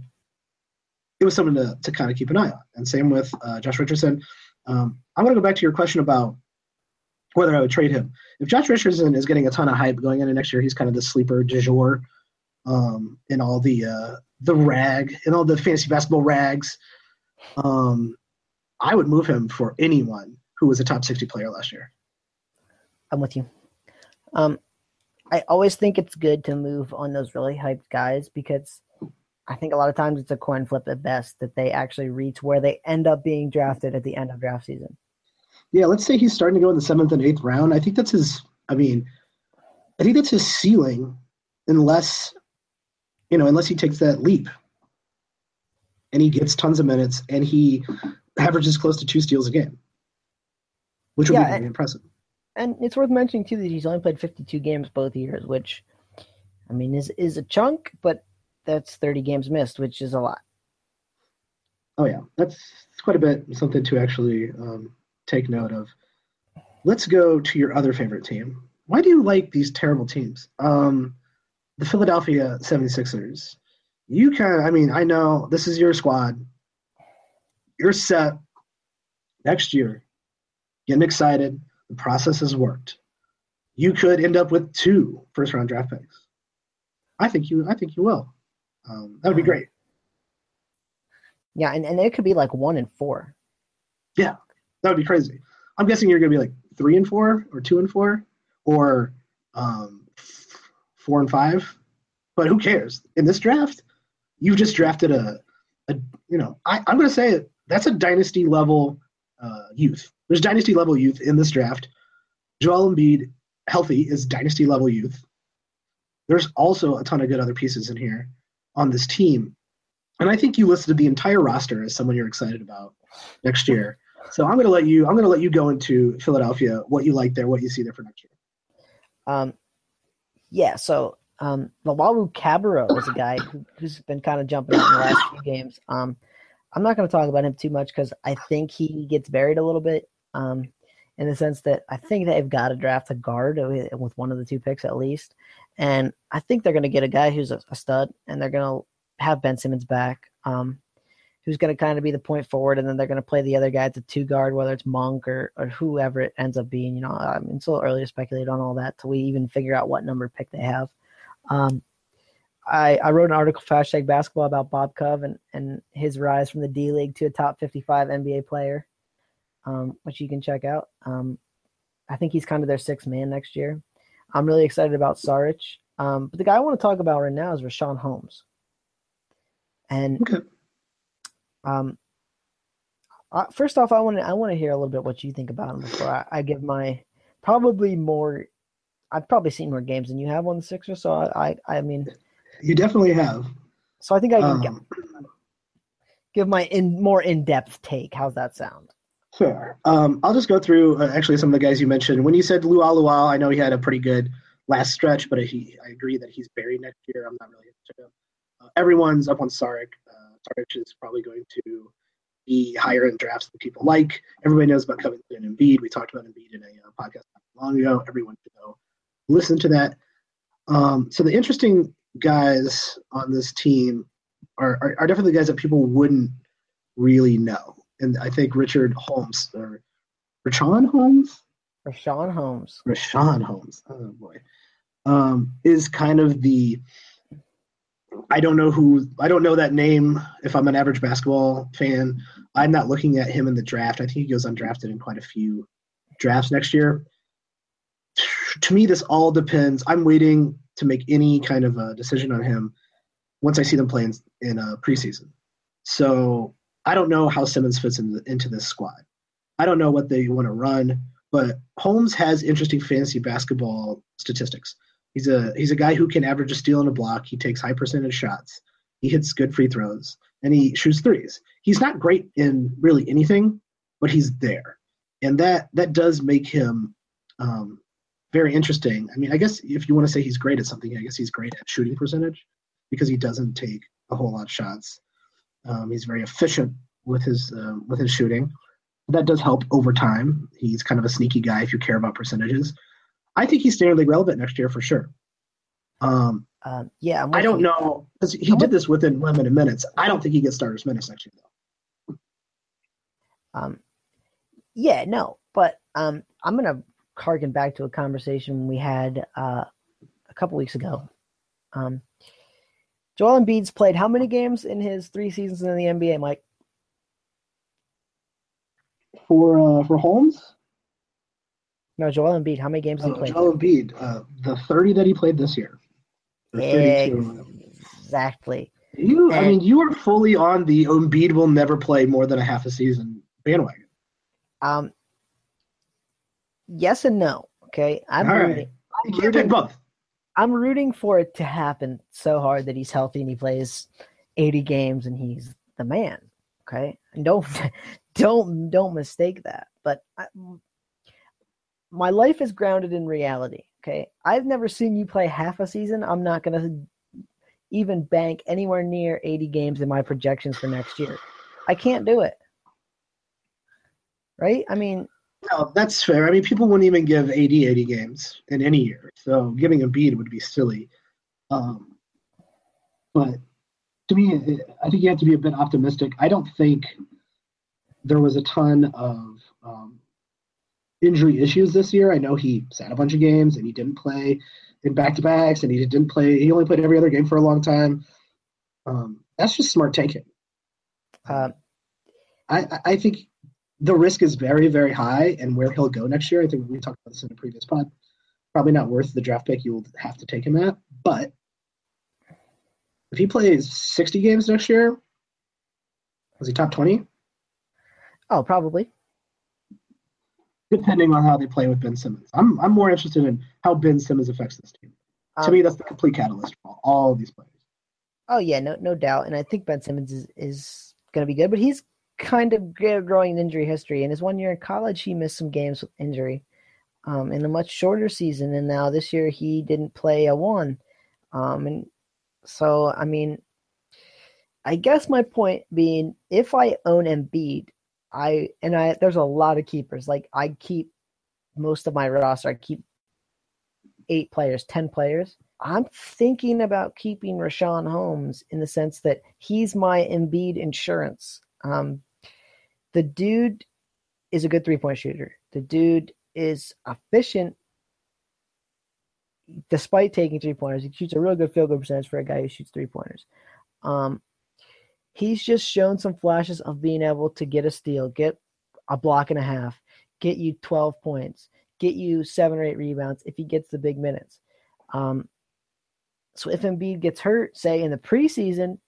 it was something to, to kind of keep an eye on. And same with uh, Josh Richardson. Um, I want to go back to your question about whether I would trade him. If Josh Richardson is getting a ton of hype going into next year, he's kind of the sleeper du jour um, in all the uh, the rag in all the fantasy basketball rags. Um, I would move him for anyone who was a top sixty player last year. I'm with you. Um, I always think it's good to move on those really hyped guys because I think a lot of times it's a coin flip at best that they actually reach where they end up being drafted at the end of draft season. Yeah, let's say he's starting to go in the seventh and eighth round. I think that's his. I mean, I think that's his ceiling, unless you know, unless he takes that leap and he gets tons of minutes and he averages close to two steals a game, which would yeah, be very and, impressive. And it's worth mentioning too that he's only played 52 games both years, which I mean is is a chunk, but that's 30 games missed, which is a lot. Oh yeah, that's quite a bit. Something to actually um, take note of. Let's go to your other favorite team. why do you like these terrible teams? Um, the Philadelphia 76ers. You can, I mean, I know this is your squad. You're set next year. Getting excited. The process has worked. You could end up with two first round draft picks. I think you. I think you will. Um, that would be great. Yeah, and, and it could be like one and four. Yeah, that would be crazy. I'm guessing you're going to be like three and four, or two and four, or um, four and five. But who cares? In this draft, you've just drafted a, a you know, I, I'm going to say it, that's a dynasty level uh, youth. There's dynasty level youth in this draft. Joel Embiid, healthy, is dynasty level youth. There's also a ton of good other pieces in here on this team. And I think you listed the entire roster as someone you're excited about next year. So I'm going to let you. I'm going to let you go into Philadelphia. What you like there, what you see there for next year. Um, yeah. So um, Luwawu-Cabarrot is a guy who, has been kind of jumping in the last few games. Um, I'm not going to talk about him too much because I think he gets buried a little bit. Um, in the sense that I think they've got to draft a guard with one of the two picks at least. And I think they're going to get a guy who's a, a stud, and they're going to have Ben Simmons back, um, who's going to kind of be the point forward, and then they're going to play the other guy at the two guard, whether it's Monk or, or whoever it ends up being. You know, I mean, it's a little early to speculate on all that till we even figure out what number pick they have. Um, I, I wrote an article for hashtag basketball about Bob Cove and, and his rise from the D League to a top 55 NBA player, um, which you can check out. Um, I think he's kind of their sixth man next year. I'm really excited about Saric. Um, but the guy I want to talk about right now is Richaun Holmes. And okay. um, first off, I want to I want to hear a little bit what you think about him before I, I, give my probably more. I've probably seen more games than you have on the Sixers, so I I, I mean, you definitely have. So I think I can um, give my in more in depth take. How's that sound? Sure. Um, I'll just go through uh, actually some of the guys you mentioned. When you said Luwawu I know he had a pretty good last stretch, but he I agree that he's buried next year. I'm not really into him. Uh, everyone's up on Saric. Uh, Saric is probably going to be higher in drafts than people like. Everybody knows about Covington and Embiid. We talked about Embiid in a uh, podcast not long ago. Everyone should go listen to that. Um, so the interesting guys on this team are, are, are definitely guys that people wouldn't really know. And I think Richard Holmes or Richaun Holmes? Richaun Holmes. Richaun Holmes. Oh boy. Um, is kind of the I don't know who I don't know that name if I'm an average basketball fan. I'm not looking at him in the draft. I think he goes undrafted in quite a few drafts next year. To me, this all depends. I'm waiting to make any kind of a decision on him once I see them play in, in a preseason. So I don't know how Simmons fits in the, into this squad. I don't know what they want to run, but Holmes has interesting fantasy basketball statistics. He's a he's a guy who can average a steal and a block. He takes high percentage shots. He hits good free throws and he shoots threes. He's not great in really anything, but he's there, and that that does make him um, very interesting. I mean, I guess if you want to say he's great at something, I guess he's great at shooting percentage because he doesn't take a whole lot of shots. Um, he's very efficient with his uh, with his shooting. That does help over time. He's kind of a sneaky guy if you care about percentages. I think he's standard league relevant next year for sure. Um, um, yeah, I don't know because he I'm did with, this within limited minutes. I don't think he gets starters minutes next year though. Um, yeah, no, but um, I'm gonna harken back to a conversation we had uh, a couple weeks ago. Um, Joel Embiid's played how many games in his three seasons in the NBA, Mike? For uh, for Holmes? No, Joel Embiid. How many games did he oh, play? Joel Embiid, uh, the thirty that he played this year. Exactly. You, and, I mean, you are fully on the Embiid will never play more than a half a season bandwagon. Um, yes and no. Okay, I'm All rooting. Right. I'm you can't rooting, pick both. I'm rooting for it to happen so hard that he's healthy and he plays 80 games and he's the man. Okay, and don't [LAUGHS] don't don't mistake that. But I, my life is grounded in reality. Okay, I've never seen you play half a season. I'm not gonna even bank anywhere near 80 games in my projections for next year. I can't do it. Right? I mean, No, that's fair. I mean, people wouldn't even give AD 80 games in any year, so giving Embiid would be silly. Um, but to me, I think you have to be a bit optimistic. I don't think there was a ton of um, injury issues this year. I know he sat a bunch of games and he didn't play in back to backs, and he didn't play. He only played every other game for a long time. Um, that's just smart tanking. Uh, I, I think the risk is very, very high, and where he'll go next year. I think we talked about this in a previous pod. Probably not worth the draft pick you will have to take him at, but if he plays 60 games next year, is he top 20? oh, probably. Depending on how they play with Ben Simmons. I'm, I'm more interested in how Ben Simmons affects this team. to Um, me, that's the complete catalyst for all of these players. Oh yeah, no no doubt, and I think Ben Simmons is is going to be good, but he's kind of growing injury history. In his one year in college, he missed some games with injury, um, in a much shorter season, and now this year he didn't play a one, um, and so I mean, I guess my point being, if I own Embiid, I and I there's a lot of keepers. Like I keep most of my roster. I keep eight players, ten players. I'm thinking about keeping Richaun Holmes in the sense that he's my Embiid insurance. Um, the dude is a good three point shooter. The dude is efficient despite taking three pointers. He shoots a real good field goal percentage for a guy who shoots three pointers. Um, he's just shown some flashes of being able to get a steal, get a block and a half, get you 12 points, get you seven or eight rebounds if he gets the big minutes. Um, so if Embiid gets hurt, say in the preseason,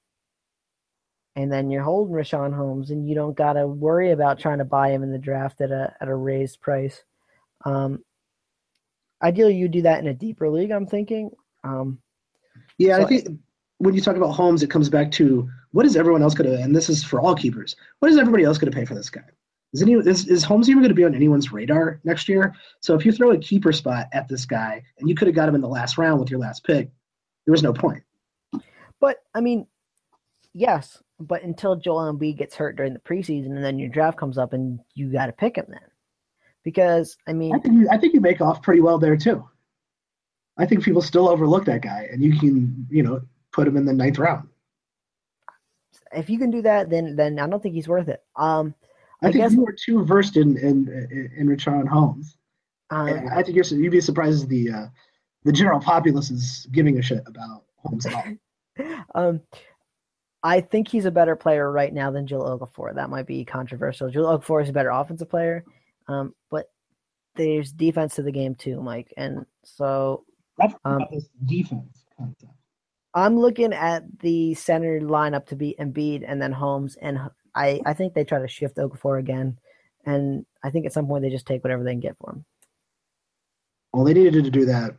and then you're holding Richaun Holmes, and you don't got to worry about trying to buy him in the draft at a at a raised price. Um, ideally, you do that in a deeper league. I'm thinking. Um, Yeah, So I think when you talk about Holmes, it comes back to what is everyone else going to, and this is for all keepers, what is everybody else going to pay for this guy? Is, any, is, is Holmes even going to be on anyone's radar next year? So if you throw a keeper spot at this guy, and you could have got him in the last round with your last pick, there was no point. but I mean, yes, but until Joel Embiid gets hurt during the preseason, and then your draft comes up, and you got to pick him then, because I mean, I think, you, I think you make off pretty well there, too. I think people still overlook that guy, and you can, you know, put him in the ninth round. if you can do that, then then I don't think he's worth it. Um, I, I think guess- you were too versed in in in, in Richaun Holmes. um, I think you're you'd be surprised the uh, the general populace is giving a shit about Holmes at all. [LAUGHS] um, I think he's a better player right now than Jahlil Okafor. That might be controversial. Jahlil Okafor is a better offensive player, um, but there's defense to the game too, Mike. And so Um, defense concept. I'm looking at the center lineup to be Embiid and then Holmes, and I, I think they try to shift Okafor again, and I think at some point they just take whatever they can get for him. Well, they needed to do that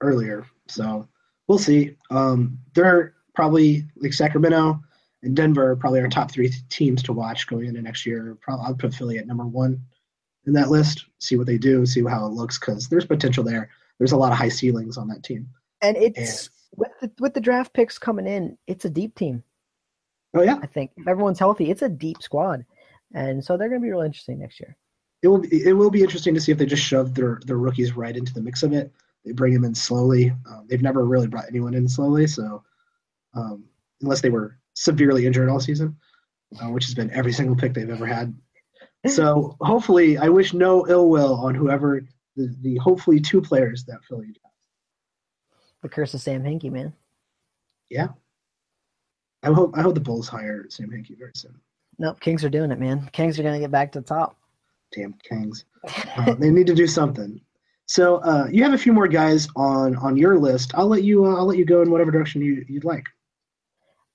earlier, so we'll see. Um, they're probably like Sacramento and Denver, probably our top three teams to watch going into next year. Probably I'll put Philly at number one in that list. See what they do, see how it looks, because there's potential there. There's a lot of high ceilings on that team. And it's with the, with the draft picks coming in, it's a deep team. Oh yeah, I think if everyone's healthy, it's a deep squad, and so they're going to be real interesting next year. it will be, it will be interesting to see if they just shove their their rookies right into the mix of it. They bring them in slowly. Um, they've never really brought anyone in slowly, so um, unless they were severely injured all season, uh, which has been every single pick they've ever had. So hopefully, I wish no ill will on whoever the, the hopefully two players that Philly drafts. The curse of Sam Hinkie, man. Yeah. I hope I hope the Bulls hire Sam Hinkie very soon. Nope, Kings are doing it, man. Kings are going to get back to the top. Damn Kings. Uh, they need to do something. So uh, you have a few more guys on on your list. I'll let you uh, I'll let you go in whatever direction you, you'd like.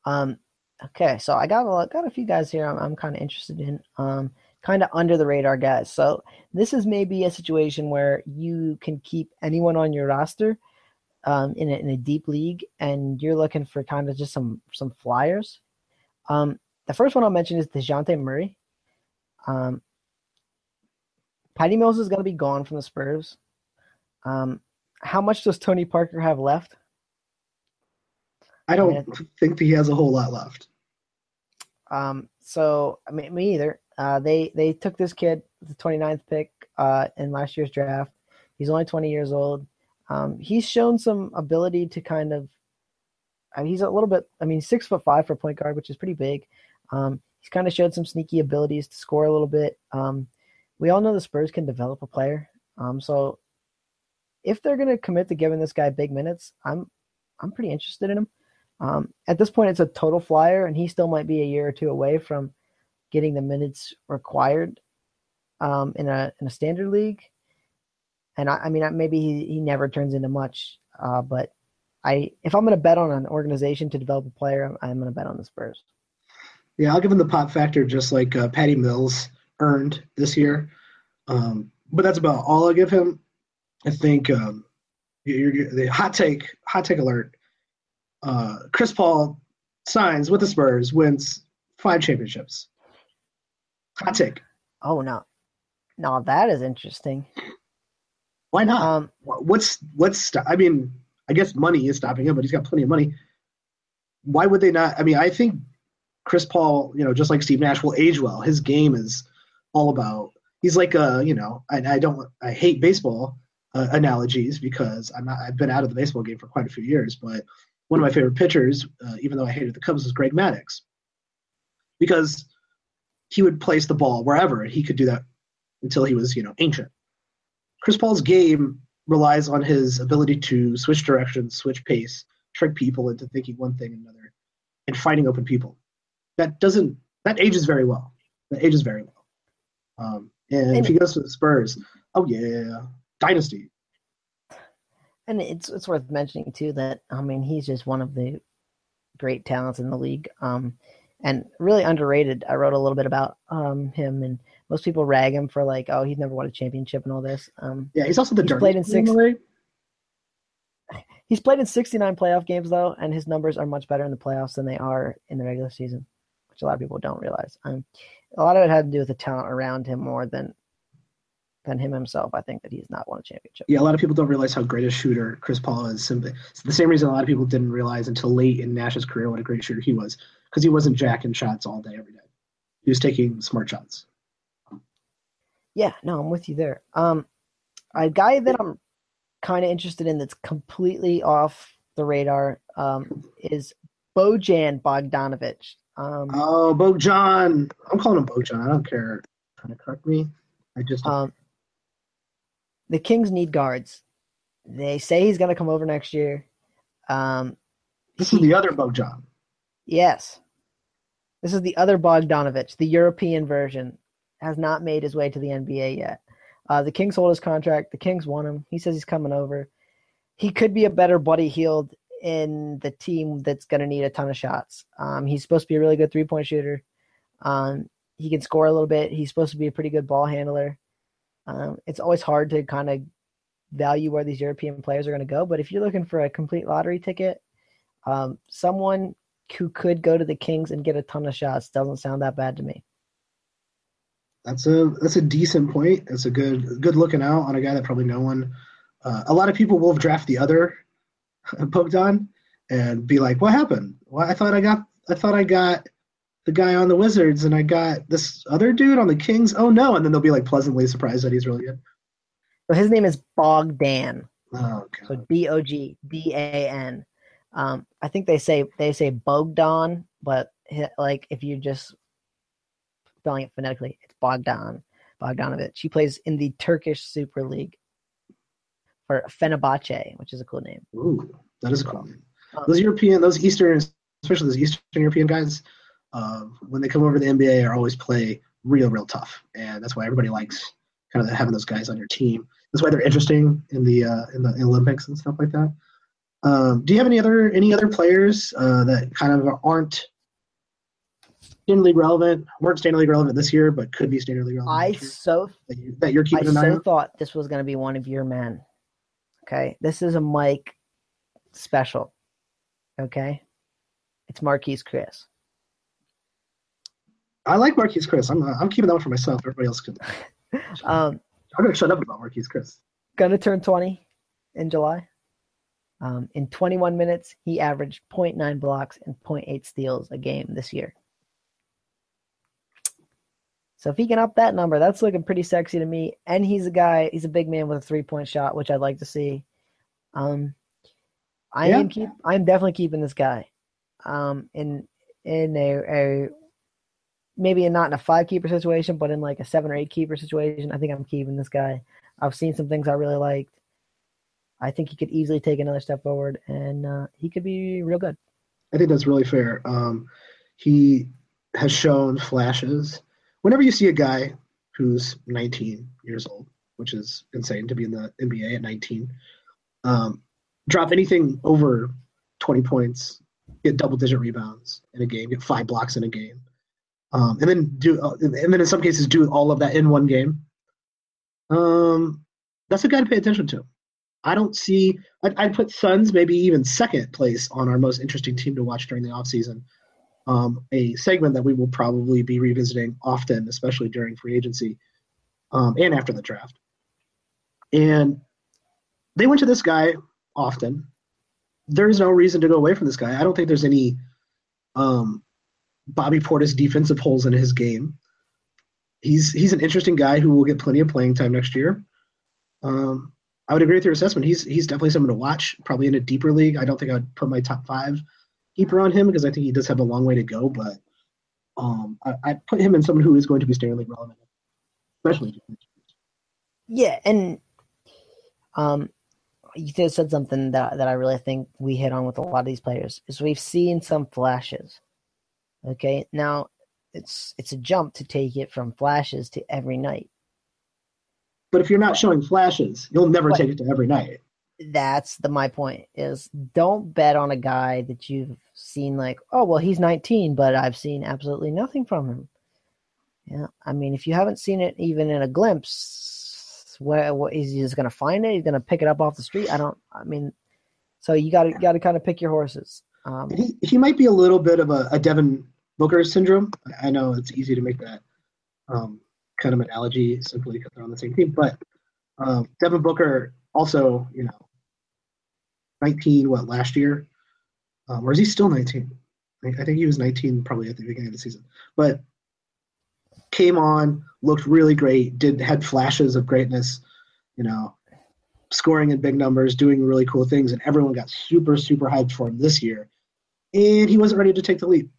Um, okay, so I got a got a few guys here. I'm, I'm kind of interested in. Um, kind of under the radar guys. So this is maybe a situation where you can keep anyone on your roster, um, in a, in a deep league, and you're looking for kind of just some some flyers. Um, the first one I'll mention is Dejounte Murray. Um, Patty Mills is going to be gone from the Spurs. Um, how much does Tony Parker have left? I don't think he has a whole lot left. Um, so I mean, me either. Uh, they they took this kid, the 29th pick. uh, in last year's draft. He's only 20 years old. Um, he's shown some ability to kind of. I mean, he's a little bit. I mean, six foot five for point guard, which is pretty big. Um, he's kind of showed some sneaky abilities to score a little bit. Um, we all know the Spurs can develop a player. Um, so if they're going to commit to giving this guy big minutes, I'm I'm pretty interested in him. Um, at this point, it's a total flyer, and he still might be a year or two away from getting the minutes required um, in a in a standard league. And I, I mean, maybe he, he never turns into much, uh, but I if I'm going to bet on an organization to develop a player, I'm, I'm going to bet on the Spurs. Yeah, I'll give him the pop factor, just like uh, Patty Mills earned this year. Um, but that's about all I'll give him. I think um, you're, you're, the hot take, hot take alert. Uh, Chris Paul signs with the Spurs, wins five championships. Hot take. Oh no, no, that is interesting. Why not? Um, what's what's? I mean, I guess money is stopping him, but he's got plenty of money. Why would they not? I mean, I think Chris Paul, you know, just like Steve Nash, will age well. His game is all about. He's like a, you know, I, I don't, I hate baseball uh, analogies because I'm not. I've been out of the baseball game for quite a few years, but one of my favorite pitchers, uh, even though I hated the Cubs, was Greg Maddux, because he would place the ball wherever, and he could do that until he was, you know, ancient. Chris Paul's game relies on his ability to switch directions, switch pace, trick people into thinking one thing and another, and finding open people that doesn't that ages very well. That ages very well. Um, and, and if he goes to the Spurs, oh yeah, dynasty. And it's it's worth mentioning too that I mean he's just one of the great talents in the league, um, and really underrated. I wrote a little bit about um, him, and most people rag him for like, oh, he's never won a championship and all this. Um, yeah, he's also the he's played in six. He's played in 69 playoff games though, and his numbers are much better in the playoffs than they are in the regular season which a lot of people don't realize. Um, a lot of it had to do with the talent around him more than than him himself. I think that he's not won a championship. Yeah, a lot of people don't realize how great a shooter Chris Paul is. Simply, it's the same reason a lot of people didn't realize until late in Nash's career what a great shooter he was, because he wasn't jacking shots all day every day. He was taking smart shots. Yeah, no, I'm with you there. Um, a guy that I'm kind of interested in that's completely off the radar um, is Bojan Bogdanovic. Um, oh, Bojan. I'm calling him Bojan. I don't care. Trying to correct me. I just. Um, the Kings need guards. They say he's going to come over next year. Um, this is the other Bojan. Yes. This is the other Bogdanovic, the European version. Has not made his way to the NBA yet. Uh, the Kings hold his contract. The Kings want him. He says he's coming over. He could be a better Buddy Hield in the team that's going to need a ton of shots. Um, he's supposed to be a really good three point shooter. Um, he can score a little bit. He's supposed to be a pretty good ball handler. Um, it's always hard to kind of value where these European players are going to go. But if you're looking for a complete lottery ticket, um, someone who could go to the Kings and get a ton of shots doesn't sound that bad to me. That's a that's a decent point. It's a good good looking out on a guy that probably no one. Uh, a lot of people will draft the other [LAUGHS] Bogdan and be like, "What happened? Well, I thought I got I thought I got the guy on the Wizards and I got this other dude on the Kings. Oh no!" And then they'll be like pleasantly surprised that he's really good. So his name is Bogdan. Oh, God. So B O G D A N. Um, I think they say they say Bogdan, but like if you just spelling it phonetically, it's Bogdan Bogdanovic. He plays in the Turkish Super League for Fenerbahce, which is a cool name. Ooh, that is a cool name. Um, those European, those Eastern, especially those Eastern European guys, uh, when they come over to the NBA, are always play real, real tough, and that's why everybody likes kind of having those guys on your team. That's why they're interesting in the uh, in the Olympics and stuff like that. Um, do you have any other any other players uh, that kind of aren't standard league relevant, weren't standard league relevant this year, but could be standard league relevant? I so that, you, that you're keeping I an eye so on. thought this was going to be one of your men. Okay. This is a Mike special. Okay. It's Marquese Chriss. I like Marquese Chriss. I'm I'm keeping that one for myself. Everybody else can. [LAUGHS] um, I'm gonna shut up about Marquese Chriss. Gonna turn 20 in July. Um, in 21 minutes, he averaged 0.9 blocks and 0.8 steals a game this year. So if he can up that number, that's looking pretty sexy to me. And he's a guy, he's a big man with a three point shot, which I'd like to see. Um, I Yeah. am keep, I'm definitely keeping this guy. Um, in in a, a maybe not in a five keeper situation, but in like a seven or eight keeper situation, I think I'm keeping this guy. I've seen some things I really liked. I think he could easily take another step forward, and uh, he could be real good. I think that's really fair. Um, he has shown flashes. Whenever you see a guy who's 19 years old, which is insane to be in the NBA at 19, um, drop anything over 20 points, get double digit rebounds in a game, get five blocks in a game, um, and then do, uh, and then in some cases do all of that in one game. Um, that's a guy to pay attention to. I don't see. I'd, I'd put Suns maybe even second place on our most interesting team to watch during the offseason. Um, a segment that we will probably be revisiting often, especially during free agency um, and after the draft. And they went to this guy often. There's no reason to go away from this guy. I don't think there's any um, Bobby Portis defensive holes in his game. He's he's an interesting guy who will get plenty of playing time next year. Um, I would agree with your assessment. He's he's definitely someone to watch. Probably in a deeper league. I don't think I'd put my top five keeper on him because I think he does have a long way to go. But um, I, I'd put him in someone who is going to be Stanley relevant, especially. Yeah, and um, you said something that that I really think we hit on with a lot of these players is we've seen some flashes. Okay, now it's it's a jump to take it from flashes to every night. But if you're not showing flashes, you'll never Right. take it to every night. That's the my point is don't bet on a guy that you've seen like oh well he's 19 but I've seen absolutely nothing from him. Yeah, I mean if you haven't seen it even in a glimpse, where what is he just going to find it? He's going to pick it up off the street. I don't. I mean, so you got to got to kind of pick your horses. Um, He he might be a little bit of a, a Devin Booker syndrome. I know it's easy to make that um, kind of analogy simply because they're on the same team, but um, Devin Booker also, you know, 19 what last year, um, or is he still 19? I, I think he was 19 probably at the beginning of the season, but came on, looked really great, did had flashes of greatness, you know, scoring in big numbers, doing really cool things, and everyone got super super hyped for him this year and he wasn't ready to take the leap.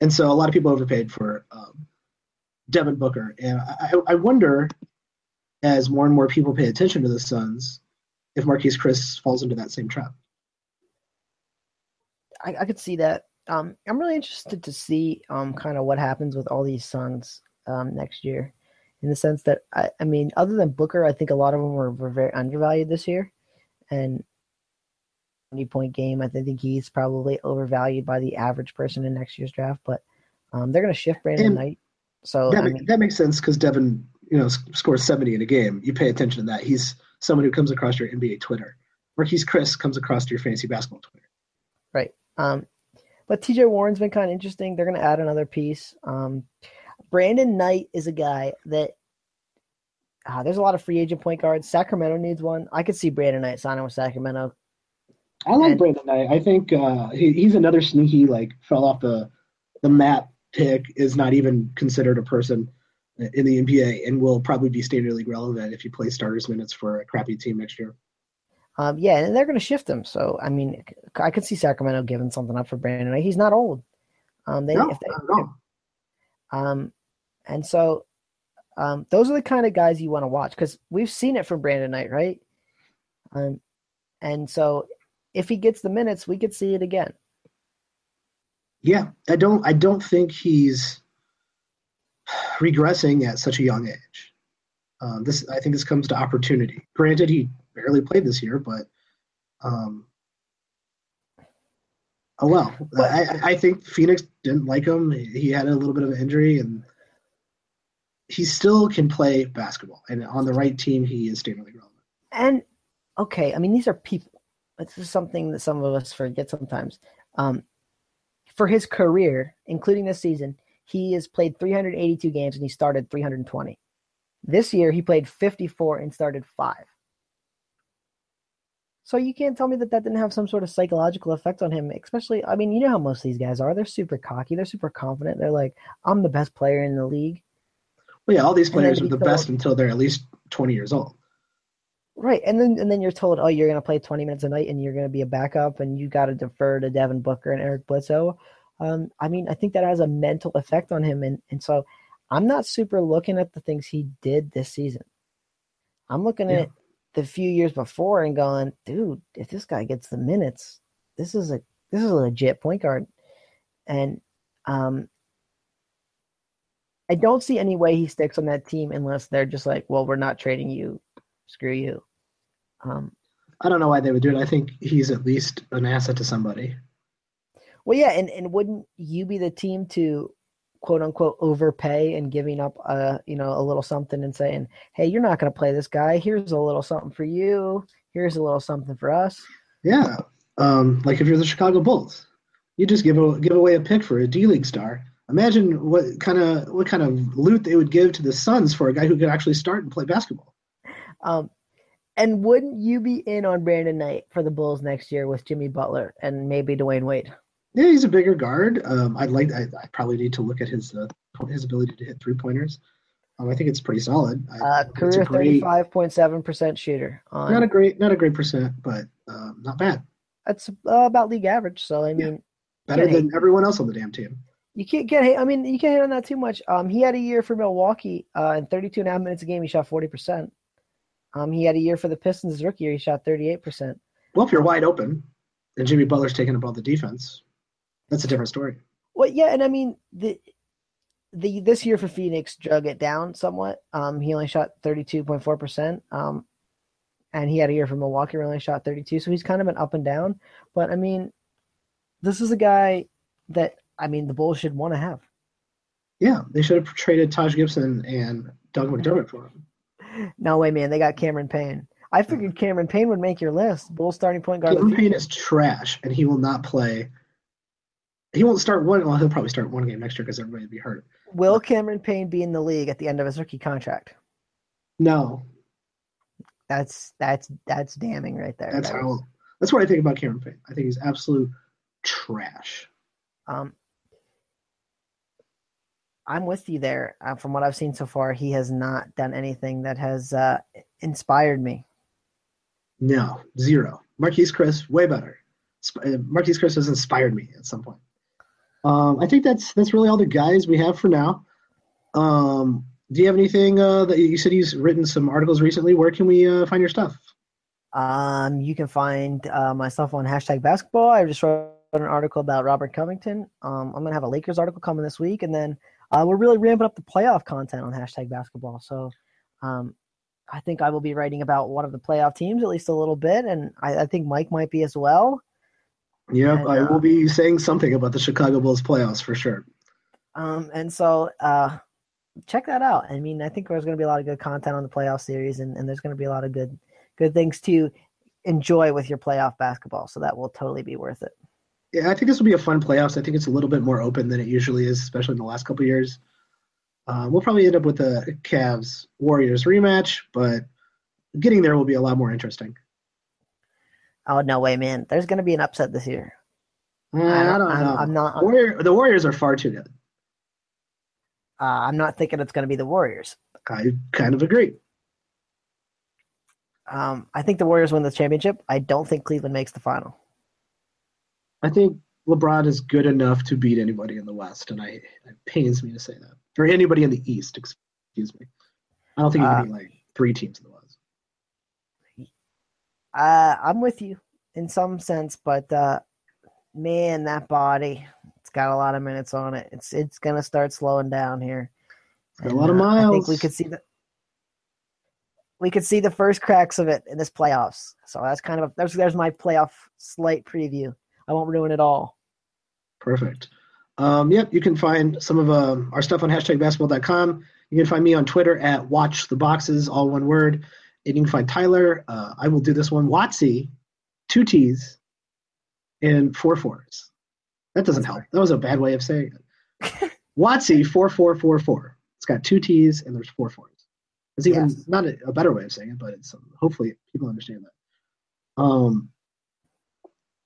And so a lot of people overpaid for um, Devin Booker, and I, I wonder, as more and more people pay attention to the Suns, if Marquese Chriss falls into that same trap. I, I could see that. Um, I'm really interested to see um, kind of what happens with all these Suns um, next year, in the sense that I, I mean, other than Booker, I think a lot of them were, were very undervalued this year, and 20 point game. I think he's probably overvalued by the average person in next year's draft, but um, they're going to shift Brandon And Knight. So that, I mean, that makes sense because Devin, you know, scores 70 in a game. You pay attention to that. He's someone who comes across your NBA Twitter. Marquese Chriss comes across your fantasy basketball Twitter. Right. Um, but TJ Warren's been kind of interesting. They're going to add another piece. Um, Brandon Knight is a guy that uh, there's a lot of free agent point guards. Sacramento needs one. I could see Brandon Knight signing with Sacramento. I like And- Brandon Knight. I think uh, he, he's another sneaky, like, fell off the, the map pick, is not even considered a person in the NBA and will probably be standard league relevant if you play starters minutes for a crappy team next year. Um, yeah, and they're going to shift him. So I mean, I could see Sacramento giving something up for Brandon Knight. He's not old. Um, they, No, if they, not at all. Um, and so um, those are the kind of guys you want to watch because we've seen it from Brandon Knight, right? Um, and so if he gets the minutes, we could see it again. Yeah, I don't. I don't think he's regressing at such a young age. Um, this, I think, this comes to opportunity. Granted, he barely played this year, but um, oh well. I, I- think Phoenix didn't like him. He had a little bit of an injury, and he still can play basketball. And on the right team, he is standard league relevant. And okay, I mean these are people. This is something that some of us forget sometimes. Um, for his career, including this season, he has played 382 games and he started 320. This year, he played 54 and started five. So you can't tell me that that didn't have some sort of psychological effect on him, especially, I mean, you know how most of these guys are. They're super cocky. They're super confident. They're like, I'm the best player in the league. Well, yeah, all these players are the best until they're at least 20 years old. Right. And then and then you're told, oh, you're going to play 20 minutes a night and you're going to be a backup and you got to defer to Devin Booker and Eric Bledsoe. Um, I mean, I think that has a mental effect on him. And, and so I'm not super looking at the things he did this season. I'm looking Yeah. at the few years before and going, dude, if this guy gets the minutes, this is a this is a legit point guard. And um I don't see any way he sticks on that team unless they're just like, well, we're not trading you. Screw you. Um, I don't know why they would do it. I think he's at least an asset to somebody. well, yeah, and, and wouldn't you be the team to quote unquote overpay and giving up a you know a little something and saying, hey, you're not going to play this guy. Here's a little something for you. Here's a little something for us. Yeah. Um, like if you're the Chicago Bulls, you just give a, give away a pick for a D League star. Imagine what kind of what kind of loot they would give to the Suns for a guy who could actually start and play basketball. Um, and wouldn't you be in on Brandon Knight for the Bulls next year with Jimmy Butler and maybe Dwyane Wade? Yeah, he's a bigger guard. Um, I'd like. I, I probably need to look at his uh, his ability to hit three pointers. Um, I think it's pretty solid. I, Uh, career thirty five point seven percent shooter. On, Not a great, not a great percent, but um, not bad. that's uh, about league average. So I mean, Better Yeah, than everyone else on the damn team. You can't get. I mean, you can't hit on that too much. Um, he had a year for Milwaukee. Uh, in 32 and minutes a game, he shot 40%. Um, he had a year for the Pistons his rookie year. He shot 38%. Well, if you're wide open, and Jimmy Butler's taking up all the defense, that's a different story. Well, yeah, and I mean the the this year for Phoenix drug it down somewhat. Um, he only shot 32.4%. Um, and he had a year for Milwaukee where he only shot 32. So he's kind of been up and down. But I mean, this is a guy that I mean the Bulls should want to have. Yeah, they should have traded Taj Gibson and Doug McDermott for him. No way, man. They got Cameron Payne. I figured Cameron Payne would make your list. Bull starting point guard. Cameron Payne is trash, and he will not play. He won't start one. Well, he'll probably start one game next year because everybody will be hurt. Will Cameron Payne be in the league at the end of his rookie contract? No, That's that's that's damning right there. that's That how. That's what I think about Cameron Payne. I think he's absolute trash. Um, I'm with you there. Uh, from what I've seen so far, he has not done anything that has uh, inspired me. No, zero. Marquese Chriss, way better. Sp- uh, Marquese Chriss has inspired me at some point. Um, I think that's that's really all the guys we have for now. Um, do you have anything uh, that you said you've written some articles recently? Where can we uh, find your stuff? Um, you can find uh, myself on hashtag basketball. I just wrote an article about Robert Covington. Um, I'm gonna have a Lakers article coming this week, and then uh, we're really ramping up the playoff content on hashtag basketball. So, um, I think I will be writing about one of the playoff teams at least a little bit, and I, I think Mike might be as well. Yep, And, I uh, will be saying something about the Chicago Bulls playoffs for sure. Um, and so uh, check that out. I mean, I think there's going to be a lot of good content on the playoff series, and, and there's going to be a lot of good good things to enjoy with your playoff basketball. So that will totally be worth it. Yeah, I think this will be a fun playoffs. I think it's a little bit more open than it usually is, especially in the last couple of years. Uh, we'll probably end up with a Cavs Warriors rematch, but getting there will be a lot more interesting. Oh no way, man! There's going to be an upset this year. Uh, I don't I'm, know. I'm not. I'm, Warrior, the Warriors are far too good. uh, I'm not thinking it's going to be the Warriors. I kind of agree. Um, I think the Warriors win the championship. I don't think Cleveland makes the final. I think LeBron is good enough to beat anybody in the West, and I it pains me to say that. Or anybody in the East, excuse me. I don't think he Uh, can beat like three teams in the West. Uh, I'm with you in some sense, but uh, man, that body, it's got a lot of minutes on it. It's it's gonna start slowing down here. got a lot of uh, I think we could see the we could see the first cracks of it in this playoffs. So that's kind of there's there's my playoff slight preview. I won't ruin it all. Perfect. Um, yep, you can find some of um, our stuff on hashtag basketball.com. You can find me on Twitter at watch the boxes, all one word. And you can find Tyler. Uh, I will do this one. Wattsy, two T's, and four fours. That doesn't help. That was a bad way of saying it. [LAUGHS] Wattsy four four four four. It's got two T's and there's four fours. It's even Yes. not a, a better way of saying it, but it's um, hopefully people understand that. Um,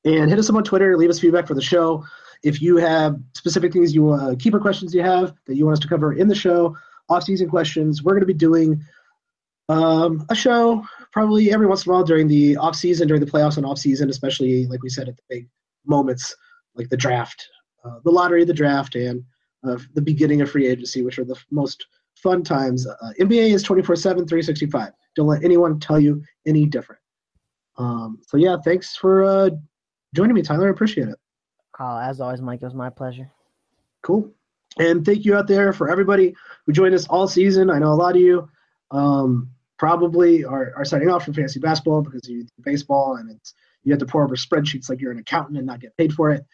and hit us up on Twitter. Leave us feedback for the show. If you have specific things you uh, keeper questions you have that you want us to cover in the show, off-season questions, we're going to be doing um, a show probably every once in a while during the off-season, during the playoffs and off-season, especially like we said at the big moments like the draft, uh, the lottery, the draft, and uh, the beginning of free agency, which are the most fun times. Uh, NBA is 24/7, 365. Don't let anyone tell you any different. Um, so yeah, thanks for uh, joining me, Tyler. I appreciate it. Uh, as always, Mike, it was my pleasure. Cool. And thank you out there for everybody who joined us all season. I know a lot of you um, probably are, are signing off from fantasy basketball because you do baseball and it's you have to pore over spreadsheets like you're an accountant and not get paid for it.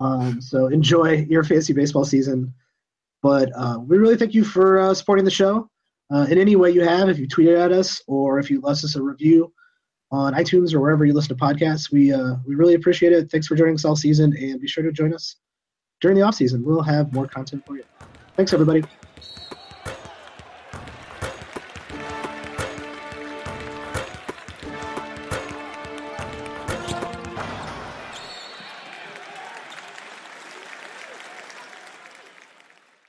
Um, so enjoy your fantasy baseball season. But uh, we really thank you for uh, supporting the show uh, in any way you have. If you tweeted at us or if you left us a review on iTunes or wherever you listen to podcasts, we uh, we really appreciate it. Thanks for joining us all season, and be sure to join us during the off season. We'll have more content for you. Thanks, everybody.